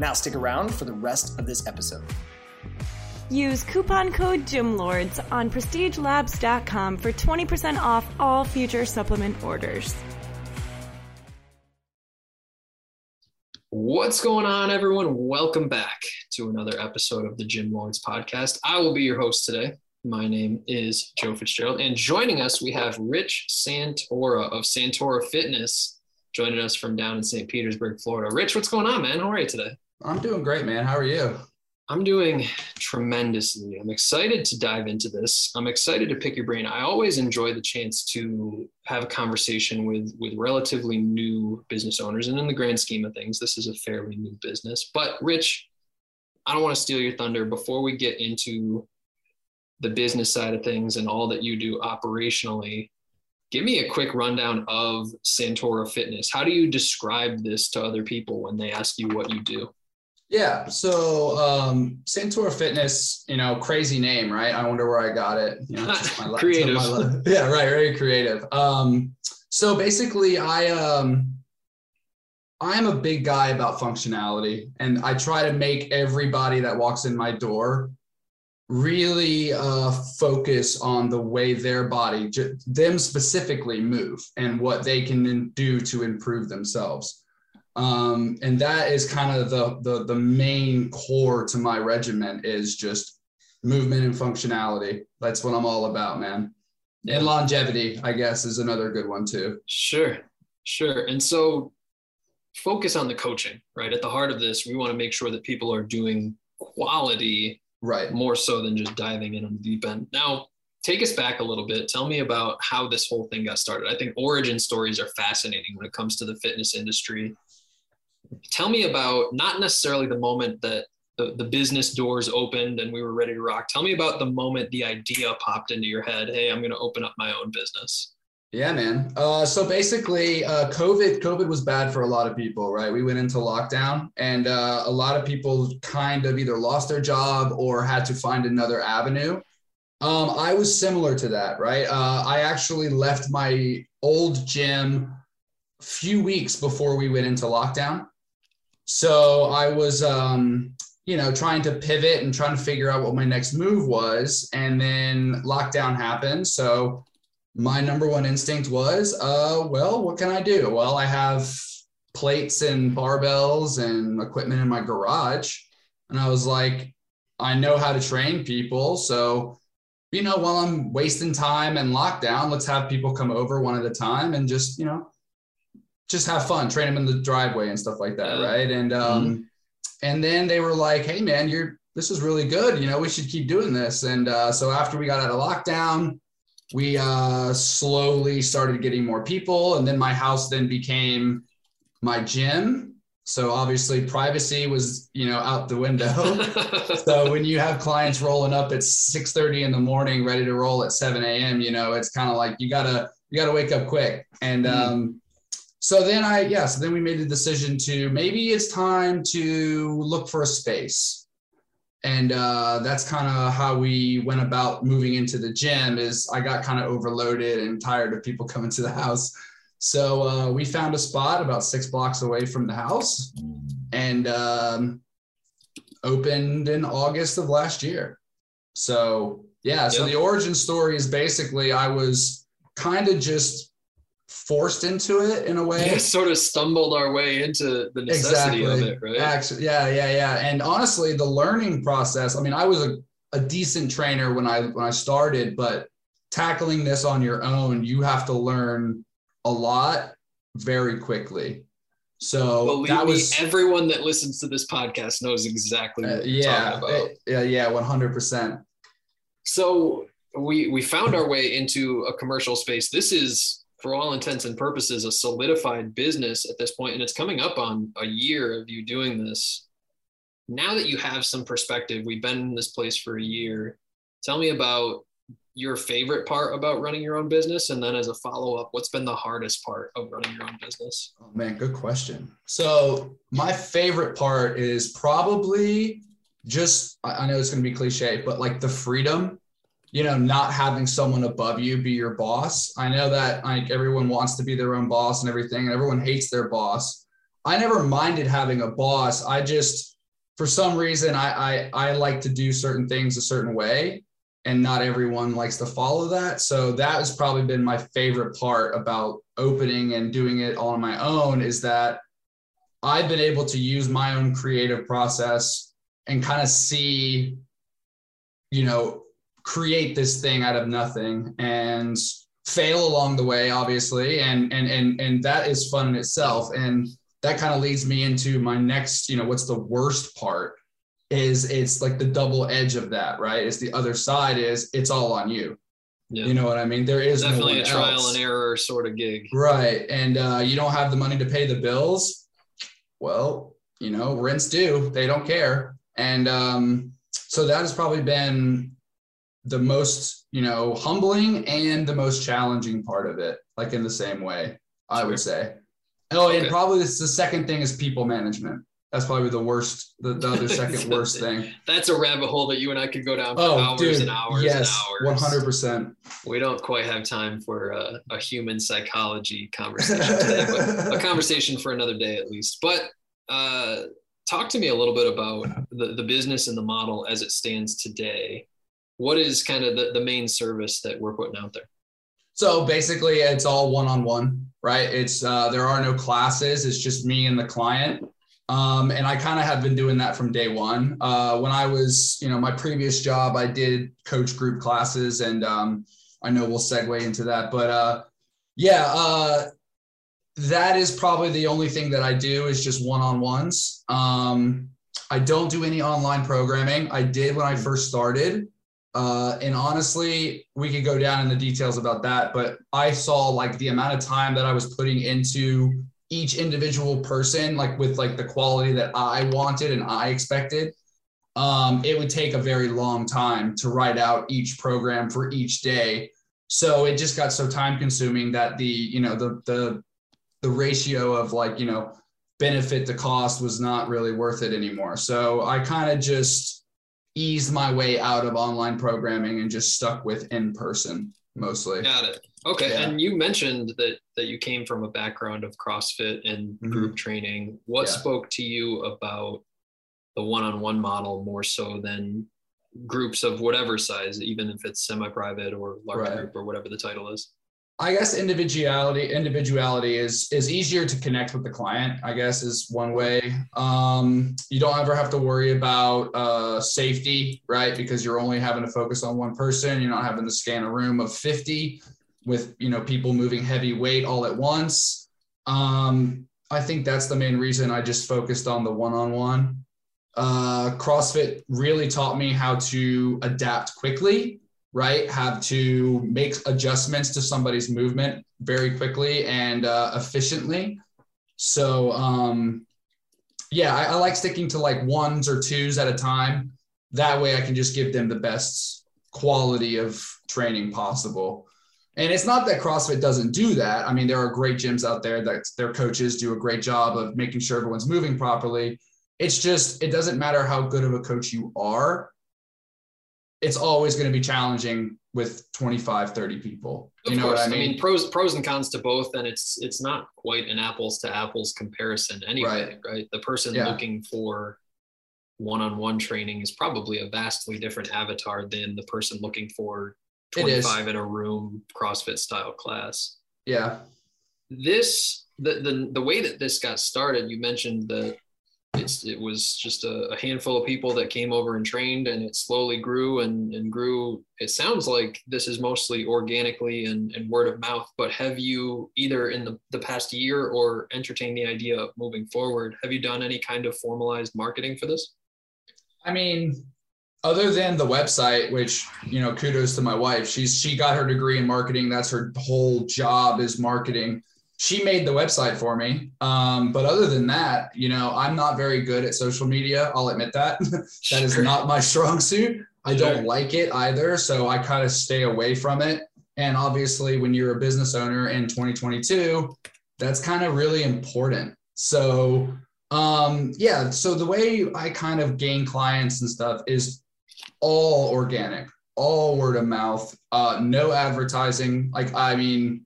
Now stick around for the rest of this episode.
Use coupon code GYMLORDS on prestigelabs.com for 20% off all future supplement orders.
What's going on, everyone? Welcome back to another episode of the Gym Lords podcast. I will be your host today. My name is Joe Fitzgerald, and joining us, we have Rich Santora of Santora Fitness joining us from down in St. Petersburg, Florida. Rich, what's going on, man? How are you today?
I'm doing great, man. How are you?
I'm doing tremendously. I'm excited to dive into this. I'm excited to pick your brain. I always enjoy the chance to have a conversation with with relatively new business owners. And in the grand scheme of things, this is a fairly new business. But Rich, I don't want to steal your thunder. Before we get into the business side of things and all that you do operationally, give me a quick rundown of Santora Fitness. How do you describe this to other people when they ask you what you do?
Yeah. So um, Santora Fitness, you know, crazy name, right? I wonder where I got it. You know,
my, creative.
My, yeah, right. Very creative. Um, so basically, I um, I am a big guy about functionality, and I try to make everybody that walks in my door really uh, focus on the way their body, them specifically, move and what they can do to improve themselves. Um, and that is kind of the, the the main core to my regiment is just movement and functionality. That's what I'm all about, man. And longevity, I guess, is another good one too.
Sure, sure. And so focus on the coaching, right? At the heart of this, we want to make sure that people are doing quality
right
more so than just diving in on the deep end. Now, take us back a little bit. Tell me about how this whole thing got started. I think origin stories are fascinating when it comes to the fitness industry tell me about not necessarily the moment that the, the business doors opened and we were ready to rock. Tell me about the moment the idea popped into your head. Hey, I'm going to open up my own business.
Yeah, man. Uh, so basically, uh, COVID COVID was bad for a lot of people, right? We went into lockdown, and uh, a lot of people kind of either lost their job or had to find another avenue. Um, I was similar to that, right? Uh, I actually left my old gym a few weeks before we went into lockdown. So I was, um, you know, trying to pivot and trying to figure out what my next move was. And then lockdown happened. So my number one instinct was, uh, well, what can I do? Well, I have plates and barbells and equipment in my garage. And I was like, I know how to train people. So, you know, while I'm wasting time and lockdown, let's have people come over one at a time and just, you know, just have fun, train them in the driveway and stuff like that, right? And um, mm-hmm. and then they were like, "Hey, man, you're this is really good. You know, we should keep doing this." And uh, so after we got out of lockdown, we uh, slowly started getting more people, and then my house then became my gym. So obviously, privacy was you know out the window. so when you have clients rolling up at six thirty in the morning, ready to roll at seven a.m., you know, it's kind of like you gotta you got to wake up quick. And
Mm.
um, so then I, yeah, so then we made the decision to maybe it's time to look for a space. And uh, that's kind of how we went about moving into the gym is I got kind of overloaded and tired of people coming to the house. So uh, we found a spot about six blocks away from the house and um, opened in August of last year. So yeah, so
Yep.
the origin story is basically I was kind of just forced into it in a way.
Yeah, sort of stumbled our way into the necessity of it, right?
Actually, yeah, yeah, yeah. And honestly, the learning process. I mean, I was a, a decent trainer when I when I started, but tackling this on your own, you have to learn a lot very quickly. So
Believe
that
me,
was
everyone that listens to this podcast knows exactly what
uh, yeah,
talking about.
uh, yeah, yeah, one hundred percent.
So we we found our way into a commercial space. This is, for all intents and purposes, a solidified business at this point, and it's coming up on a year of you doing this. Now that you have some perspective, we've been in this place for a year. Tell me about your favorite part about running your own business, and then as a follow up, what's been the hardest part of running your own business?
Oh man, good question. So my favorite part is probably just I know it's gonna be cliche, but like the freedom, you know, not having someone above you be your boss. I know that like everyone wants to be their own boss and everything, and everyone hates their boss. I never minded having a boss. I just for some reason I I, I like to do certain things a certain way and not everyone likes to follow that. So that has probably been my favorite part about opening and doing it on my own is that I've been able to use my own creative process and kind of see, you know, create this thing out of nothing and fail along the way, obviously. And and and and that is fun in itself. And that kind of leads me into my next, you know, what's the worst part is it's like the double edge of that, right? Is the other side is it's all on you.
Yeah.
You know what I mean? There is
Definitely
one
a trial
else.
and error sort of gig.
Right. And uh, you don't have the money to pay the bills. Well, you know, rents due. They don't care. And um, so that has probably been the most, you know, humbling and the most challenging part of it, like in the same way, I would say. Oh, and probably this, the second thing is people management. That's probably the worst, the, the other second worst thing.
That's a rabbit hole that you and I could go down for
Oh,
hours
dude.
and hours
yes,
and hours.
100%.
We don't quite have time for a, a human psychology conversation today, but a conversation for another day at least. But uh, talk to me a little bit about the, the business and the model as it stands today. What is kind of the, the main service that we're putting out there?
So basically, it's all one on one, right? It's uh, there are no classes. It's just me and the client. Um, and I kind of have been doing that from day one. Uh, when I was, you know, my previous job, I did coach group classes, and um, I know we'll segue into that. But uh, yeah, uh, that is probably the only thing that I do is just one on ones. Um, I don't do any online programming. I did when I first started. Uh, and honestly, we could go down in the details about that, but I saw like the amount of time that I was putting into each individual person, like with like the quality that I wanted and I expected. Um, it would take a very long time to write out each program for each day. So it just got so time consuming that the, you know, the the the ratio of like, you know, benefit to cost was not really worth it anymore. So I kind of just eased my way out of online programming and just stuck with in person mostly.
Got it. Okay.
Yeah.
And you mentioned that that you came from a background of CrossFit and
Mhm.
group training. What
Yeah.
spoke to you about the one-on-one model more so than groups of whatever size, even if it's semi-private or large
Right.
group or whatever the title is?
I guess individuality individuality is is easier to connect with the client. I guess is one way. Um, you don't ever have to worry about uh, safety, right? Because you're only having to focus on one person. You're not having to scan a room of 50 with you know people moving heavy weight all at once. Um, I think that's the main reason I just focused on the one-on-one. Uh, CrossFit really taught me how to adapt quickly right have to make adjustments to somebody's movement very quickly and uh, efficiently so um yeah I, I like sticking to like ones or twos at a time that way i can just give them the best quality of training possible And it's not that CrossFit doesn't do that. I mean, there are great gyms out there that their coaches do a great job of making sure everyone's moving properly. It's just, it doesn't matter how good of a coach you are. It's always going to be challenging with 25, 30 people. You
of
know
course.
what I mean?
I mean, pros pros and cons to both, and it's it's not quite an apples to apples comparison anyway, right? right? The person
Yeah.
looking for one-on-one training is probably a vastly different avatar than the person looking for 25 in a room CrossFit style class.
yeah.
This the the the way that this got started, you mentioned that it's it was just a, a handful of people that came over and trained and it slowly grew and, and grew. It sounds like this is mostly organically and, and word of mouth, but have you either in the, the past year or entertained the idea of moving forward? Have you done any kind of formalized marketing for this?
I mean, other than the website, which you know, kudos to my wife. She's she got her degree in marketing. That's her whole job is marketing. She made the website for me. Um, but other than that, you know, I'm not very good at social media. I'll admit that. that is
Sure.
not my strong suit. I
Sure.
don't like it either. So I kind of stay away from it. And obviously, when you're a business owner in 2022, that's kind of really important. So um yeah so the way i kind of gain clients and stuff is all organic all word of mouth uh no advertising like i mean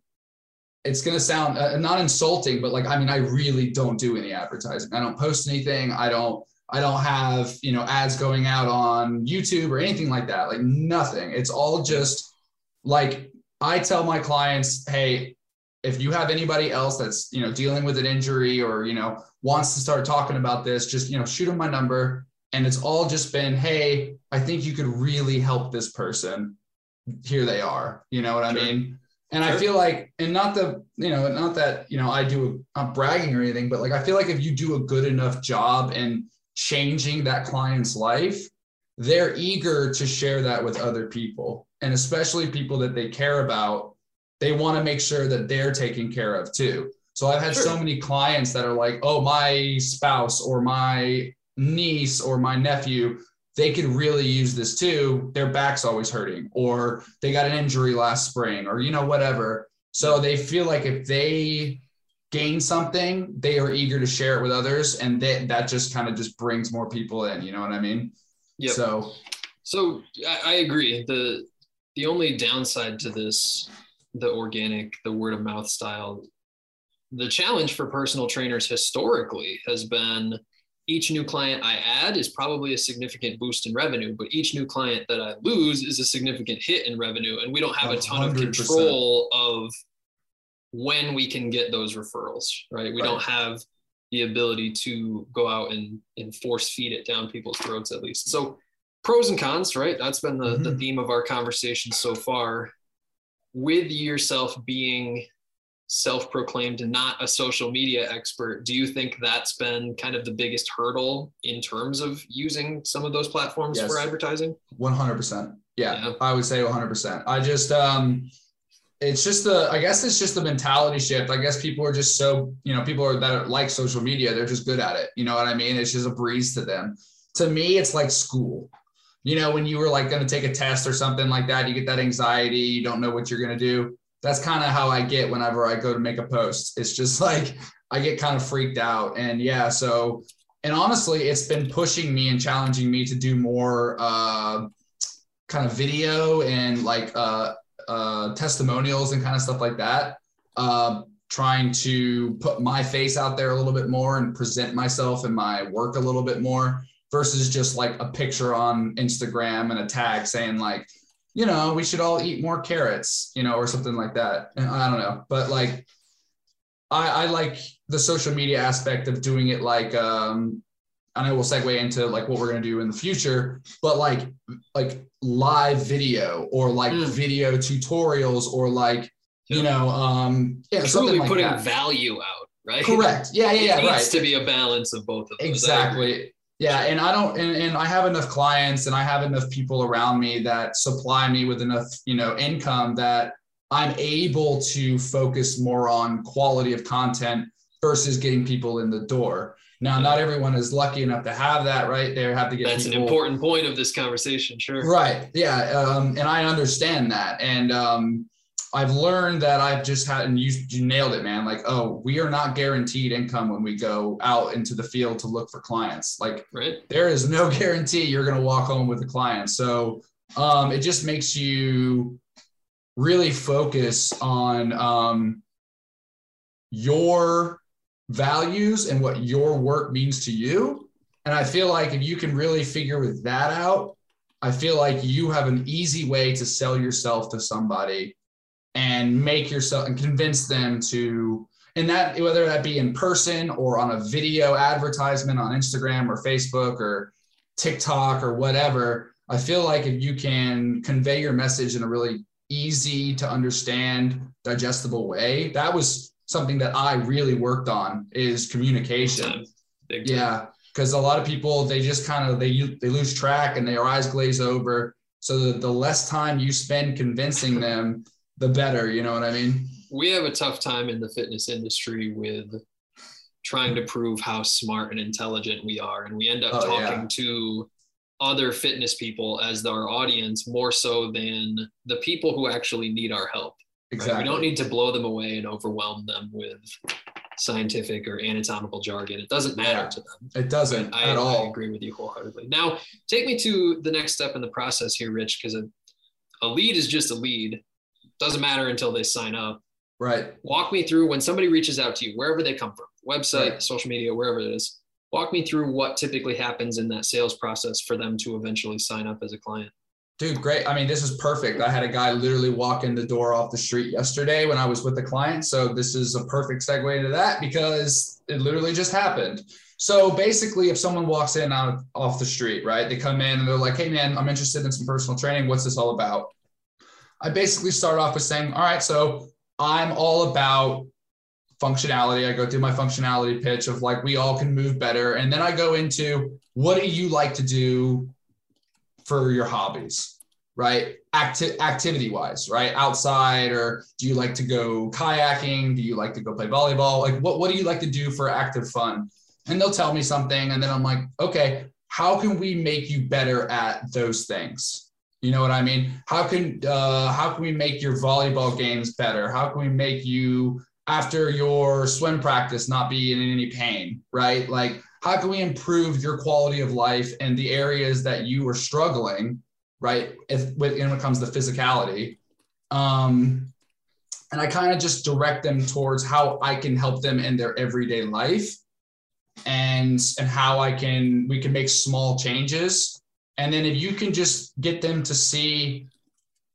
it's going to sound uh, not insulting but like i mean i really don't do any advertising. I don't post anything. I don't i don't have you know ads going out on youtube or anything like that like nothing. It's all just like i tell my clients hey if you have anybody else that's you know dealing with an injury or you know wants to start talking about this just you know shoot them my number. And it's all just been hey i think you could really help this person. Here they are. You know what i mean and i feel like and not the you know not that you know i do i'm bragging or anything but like i feel like if you do a good enough job in changing that client's life they're eager to share that with other people. And especially people that they care about they want to make sure that they're taken care of too. So i've had so many clients that are like oh my spouse or my niece or my nephew they could really use this too their back's always hurting or they got an injury last spring or you know whatever so they feel like if they gain something they are eager to share it with others and they, that just kind of just brings more people in you know what i mean
Yep.
so
So I, I agree. The the only downside to this, the organic, the word of mouth style, the challenge for personal trainers historically has been each new client I add is probably a significant boost in revenue, but each new client that I lose is a significant hit in revenue. And we don't have a ton of control of when we can get those referrals, right? We
Right.
don't have the ability to go out and, and force feed it down people's throats at least. So pros and cons, right? That's been the, the
Mhm.
theme of our conversation so far. With yourself being self-proclaimed not a social media expert, do you think that's been kind of the biggest hurdle in terms of using some of those platforms
Yes.
for advertising?
100% yeah,
Yeah.
i would say 100% i just um it's just the i guess it's just the mentality shift. I guess people are just so you know people are that are like social media they're just good at it. You know what i mean? It's just a breeze to them. To me it's like school. You know when you were like going to take a test or something like that you get that anxiety you don't know what you're going to do that's kind of how i get whenever i go to make a post it's just like i get kind of freaked out and yeah so and honestly it's been pushing me and challenging me to do more uh kind of video and like uh, uh, testimonials and kind of stuff like that. Um, trying to put my face out there a little bit more and present myself and my work a little bit more versus just like a picture on Instagram and a tag saying like, you know, we should all eat more carrots, you know, or something like that. And I don't know, but like, I, I like the social media aspect of doing it like um, I know we'll segue into like what we're gonna do in the future, but like like live video or like
Mm.
video tutorials or like you know um yeah
Truly
something like
putting
that.
value out, right?
correct yeah yeah yeah
it needs
right
to be a balance of both of those.
Exactly yeah and i don't and, and i have enough clients and i have enough people around me that supply me with enough you know income that i'm able to focus more on quality of content versus getting people in the door now not everyone is lucky enough to have that right they have to get
That's an important point of this conversation, sure.
Right. Yeah. Um, and I understand that. And um, I've learned that I've just had, and you, you nailed it, man. Like, oh, we are not guaranteed income when we go out into the field to look for clients. Like,
right.
there is no guarantee you're going to walk home with a client. So um, it just makes you really focus on um, your values and what your work means to you. And I feel like if you can really figure that out, I feel like you have an easy way to sell yourself to somebody and make yourself and convince them to and that whether that be in person or on a video advertisement on Instagram or Facebook or TikTok or whatever, I feel like if you can convey your message in a really easy to understand, digestible way, that was something that I really worked on is communication. Yeah, because a lot of people they just kind of they they lose track and their eyes glaze over. So the, the less time you spend convincing them, the better. You know what I mean?
We have a tough time in the fitness industry with trying to prove how smart and intelligent we are, and we end up oh, talking yeah. to other fitness people as our audience more so than the people who actually need our help. Exactly. Right? We don't need to blow them away and overwhelm them with scientific or anatomical jargon. It doesn't matter yeah, to them.
It doesn't I, at all.
I agree with you wholeheartedly. Now, take me to the next step in the process here, Rich, because a, a lead is just a lead. Doesn't matter until they sign up.
Right.
Walk me through when somebody reaches out to you, wherever they come from, website, right. social media, wherever it is. Walk me through what typically happens in that sales process for them to eventually sign up as a client.
Dude, great. I mean, this is perfect. I had a guy literally walk in the door off the street yesterday when I was with the client. So this is a perfect segue into that because it literally just happened. So basically, if someone walks in out off the street, right, they come in and they're like, "Hey, man, I'm interested in some personal training. What's this all about?" I basically start off with saying, "All right, so I'm all about functionality. I go through my functionality pitch of like we all can move better, and then I go into what do you like to do for your hobbies, right? Acti- activity wise, right? Outside, or do you like to go kayaking? Do you like to go play volleyball? Like, what, what do you like to do for active fun? And they'll tell me something. And then I'm like, okay, how can we make you better at those things? You know what I mean? How can uh, how can we make your volleyball games better? How can we make you after your swim practice not be in any pain, right? Like how can we improve your quality of life and the areas that you are struggling, right? If when it comes to physicality. Um, and I kind of just direct them towards how I can help them in their everyday life and and how I can we can make small changes. And then if you can just get them to see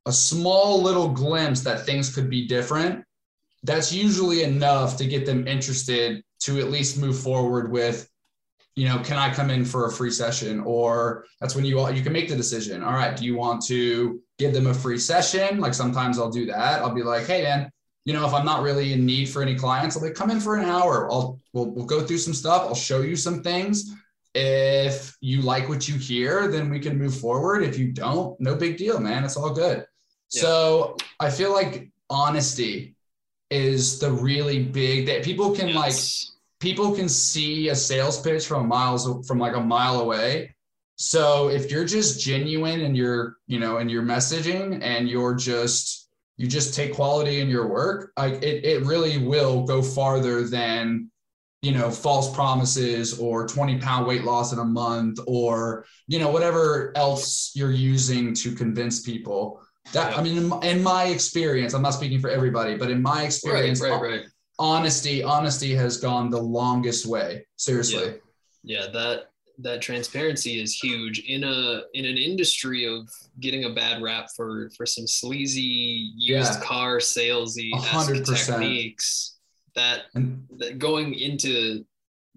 a small little glimpse that things could be different, that's usually enough to get them interested to at least move forward with you know, can I come in for a free session? Or that's when you all you can make the decision. All right, do you want to give them a free session? Like sometimes I'll do that. I'll be like, hey man, you know, if I'm not really in need for any clients, I'll like come in for an hour. I'll we'll, we'll go through some stuff. I'll show you some things. If you like what you hear, then we can move forward. If you don't, no big deal, man. It's all good. Yeah. So I feel like honesty is the really big that people can yes. like people can see a sales pitch from miles from like a mile away. So if you're just genuine and you're, you know, and your messaging and you're just you just take quality in your work, like it, it really will go farther than you know false promises or 20 pound weight loss in a month or you know whatever else you're using to convince people that yeah. i mean in, in, my experience i'm not speaking for everybody but in my experience
right, right, right
honesty honesty has gone the longest way seriously
yeah. yeah, that that transparency is huge in a in an industry of getting a bad rap for for some sleazy used yeah. car salesy techniques that, that going into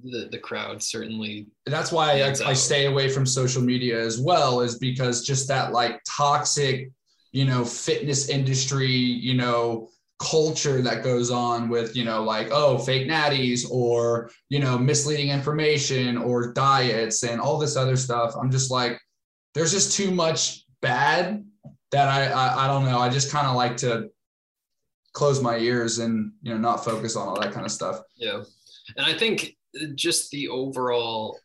the, the crowd certainly
that's why I, I, stay away from social media as well is because just that like toxic you know fitness industry you know culture that goes on with you know like oh fake natties or you know misleading information or diets and all this other stuff. I'm just like there's just too much bad that i i, I don't know. I just kind of like to close my ears and you know not focus on all that kind of stuff
yeah and i think just the overall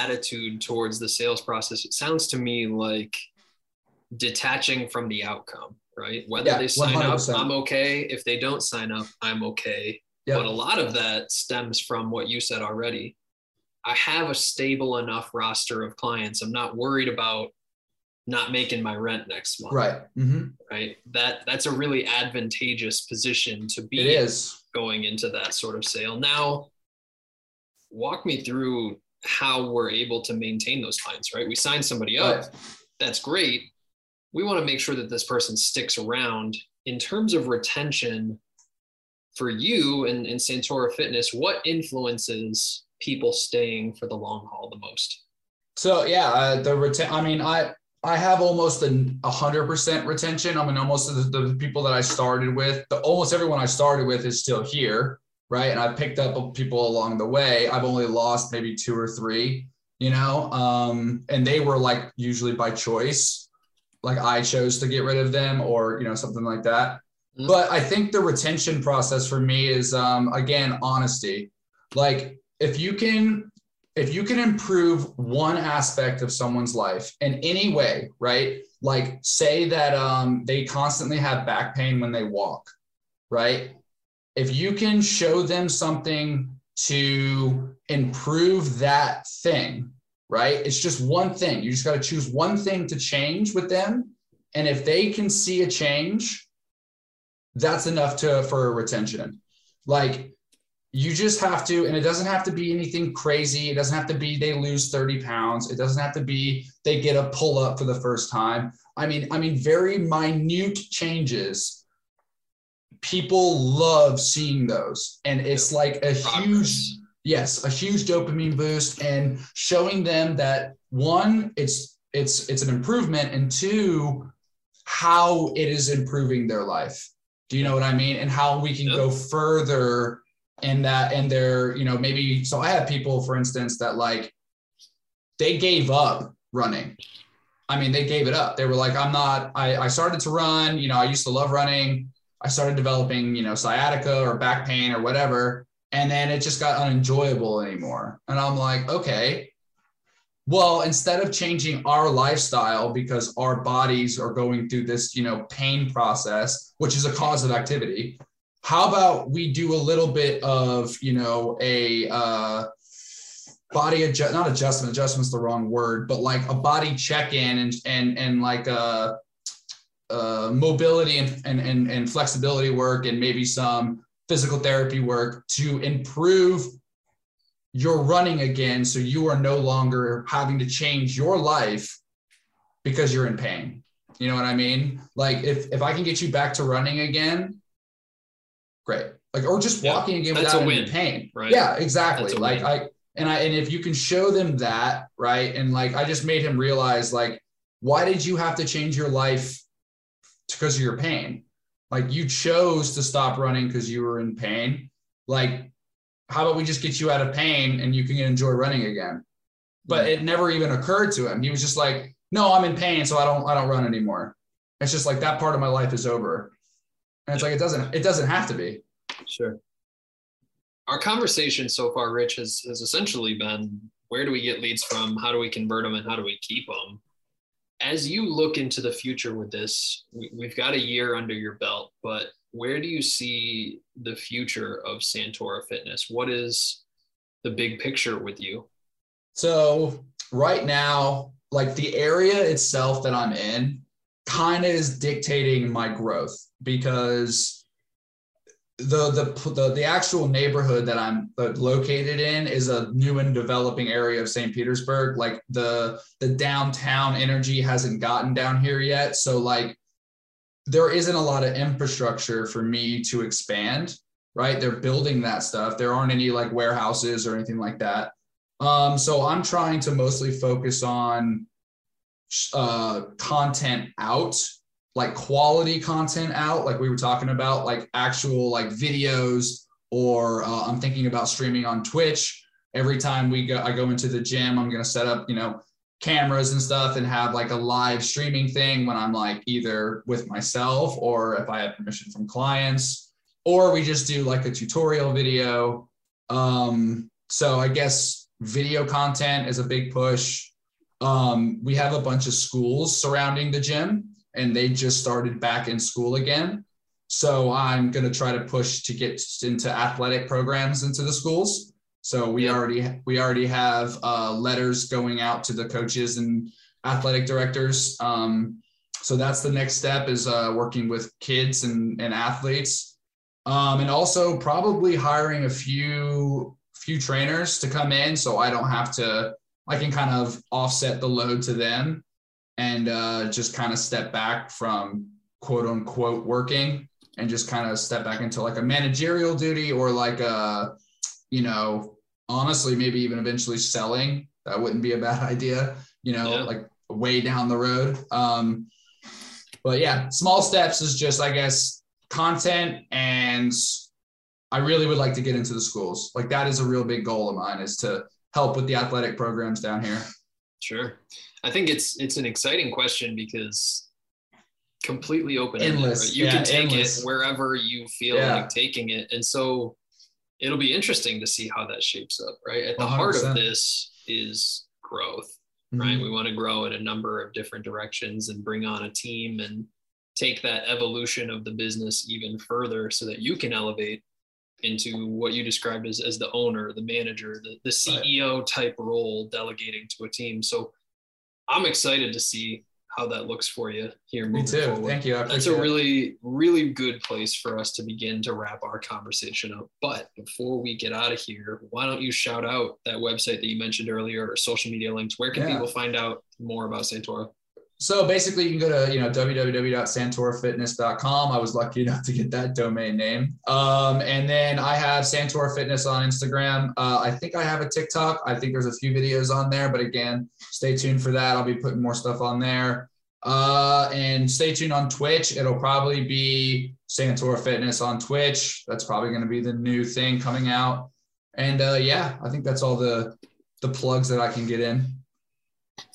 attitude towards the sales process it sounds to me like detaching from the outcome right? Whether
Yeah,
they sign up,
100%.
I'm okay. If they don't sign up, I'm okay.
Yeah.
But a lot of that stems from what you said already. I have a stable enough roster of clients. I'm not worried about not making my rent next month.
Right. hmm
Right. That that's a really advantageous position to be
It is.
going into that sort of sale. Now, walk me through how we're able to maintain those clients, right? We sign somebody up,
Right.
that's great. We want to make sure that this person sticks around. In terms of retention, for you and, and Santora Fitness, what influences people staying for the long haul the most?
So yeah, uh, the retain. I mean, I I have almost a hundred percent retention. I mean, almost the, the people that I started with, the almost everyone I started with is still here, right? And I picked up people along the way. I've only lost maybe two or three, you know, um, and they were like usually by choice, like I chose to get rid of them or you know something like that.
Mhm.
But I think the retention process for me is um, again honesty. Like if you can if you can improve one aspect of someone's life in any way, right? Like say that um, they constantly have back pain when they walk, right? If you can show them something to improve that thing, right? It's just one thing. You just got to choose one thing to change with them. And if they can see a change, that's enough to for retention. Like you just have to, and it doesn't have to be anything crazy. It doesn't have to be they lose 30 pounds. It doesn't have to be they get a pull up for the first time. I mean, I mean, very minute changes. People love seeing those. And it's like a huge, yes, a huge dopamine boost and showing them that one, it's it's it's an improvement, and two, how it is improving their life. Do you know what I mean? And how we can go further in that and they're, you know, maybe so I have people, for instance, that like they gave up running. I mean, they gave it up. They were like, I'm not, I, I started to run, you know, I used to love running. I started developing, you know, sciatica or back pain or whatever. And then it just got unenjoyable anymore. And I'm like, okay, well, instead of changing our lifestyle because our bodies are going through this, you know, pain process, which is a cause of activity, how about we do a little bit of, you know, a uh, body adjust, not adjustment, adjustment's the wrong word, but like a body check-in and and and like a, uh mobility and, and and and flexibility work and maybe some physical therapy work to improve your running again so you are no longer having to change your life because you're in pain. You know what i mean? Like if if i can get you back to running again great. Like or just
Yeah,
walking
that's a
without any
win,
pain.
Right?
yeah exactly. Like
win.
i and i and if you can show them that right and like i just made him realize like why did you have to change your life because of your pain? Like you chose to stop running because you were in pain. Like how about we just get you out of pain and you can enjoy running again? But it never even occurred to him. He was just like no i'm in pain so i don't i don't run anymore. It's just like that part of my life is over and it's like it doesn't it doesn't have to be
Sure. Our conversation so far, Rich, has, has essentially been where do we get leads from? How do we convert them? And how do we keep them? As you look into the future with this, we, we've got a year under your belt, but where do you see the future of Santora Fitness? What is the big picture with you?
So right now, like the area itself that I'm in kind of is dictating my growth because the, the the the actual neighborhood that I'm uh, located in is a new and developing area of St. Petersburg. Like the the downtown energy hasn't gotten down here yet, so like there isn't a lot of infrastructure for me to expand. Right, they're building that stuff. There aren't any like warehouses or anything like that. Um, so I'm trying to mostly focus on uh, content out, like quality content out, like we were talking about, like actual like videos, or uh, I'm thinking about streaming on Twitch. Every time we go, I go into the gym, I'm gonna set up, you know, cameras and stuff and have like a live streaming thing when I'm like either with myself or if I have permission from clients, or we just do like a tutorial video. Um, so I guess video content is a big push. Um, we have a bunch of schools surrounding the gym, and they just started back in school again. So I'm going to try to push to get into athletic programs into the schools. So we already we already have uh, letters going out to the coaches and athletic directors. Um, so that's the next step is uh, working with kids and, and athletes, um, and also probably hiring a few few trainers to come in so I don't have to I can kind of offset the load to them and uh, just kind of step back from quote unquote working and just kind of step back into like a managerial duty or like a you know honestly maybe even eventually selling. That wouldn't be a bad idea you know yeah. like way down the road. Um but yeah small steps is just i guess content and i really would like to get into the schools. Like that is a real big goal of mine is to help with the athletic programs down here.
Sure i think it's it's an exciting question because completely open
endless
right? you
yeah,
can take
endless.
it wherever you feel yeah. like taking it and so it'll be interesting to see how that shapes up right at the 100%. heart of this is growth mm-hmm. right we want to grow in a number of different directions and bring on a team and take that evolution of the business even further so that you can elevate into what you described as, as the owner the manager the, the ceo type role delegating to a team so i'm excited to see how that looks for you here.
Me too.
Forward.
Thank you.
That's a really, really good place for us to begin to wrap our conversation up. But before we get out of here, why don't you shout out that website that you mentioned earlier or social media links? Where can yeah. people find out more about Santora?
So basically, you can go to you know www.santorafitness.com. I was lucky enough to get that domain name. Um, and then I have Santora Fitness on Instagram. Uh, I think I have a TikTok. I think there's a few videos on there, but again, stay tuned for that. I'll be putting more stuff on there. Uh, and stay tuned on Twitch. It'll probably be Santora Fitness on Twitch. That's probably going to be the new thing coming out. And uh, yeah, I think that's all the the plugs that I can get in.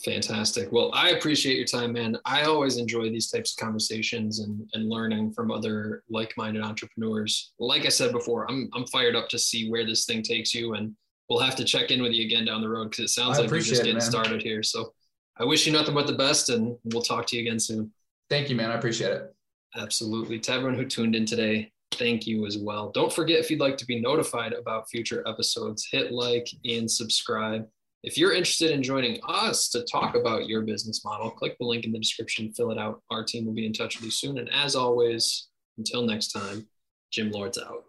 Fantastic. Well, I appreciate your time, man. I always enjoy these types of conversations and, and learning from other like-minded entrepreneurs. Like I said before, I'm I'm fired up to see where this thing takes you, and we'll have to check in with you again down the road because it sounds I like you're just getting it, started here. So I wish you nothing but the best, and we'll talk to you again soon.
Thank you, man. I appreciate it.
Absolutely. To everyone who tuned in today, thank you as well. Don't forget if you'd like to be notified about future episodes, hit like and subscribe. If you're interested in joining us to talk about your business model, click the link in the description, fill it out. Our team will be in touch with you soon. And as always, until next time, Gym Lords out.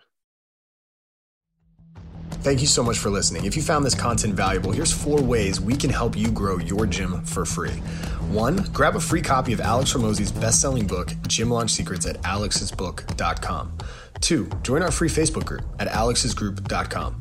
Thank you so much for listening. If you found this content valuable, here's four ways we can help you grow your gym for free. One, grab a free copy of Alex Hormozi's best-selling book, Gym Launch Secrets at alexsbook.com. Two, join our free Facebook group at alexsgroup.com.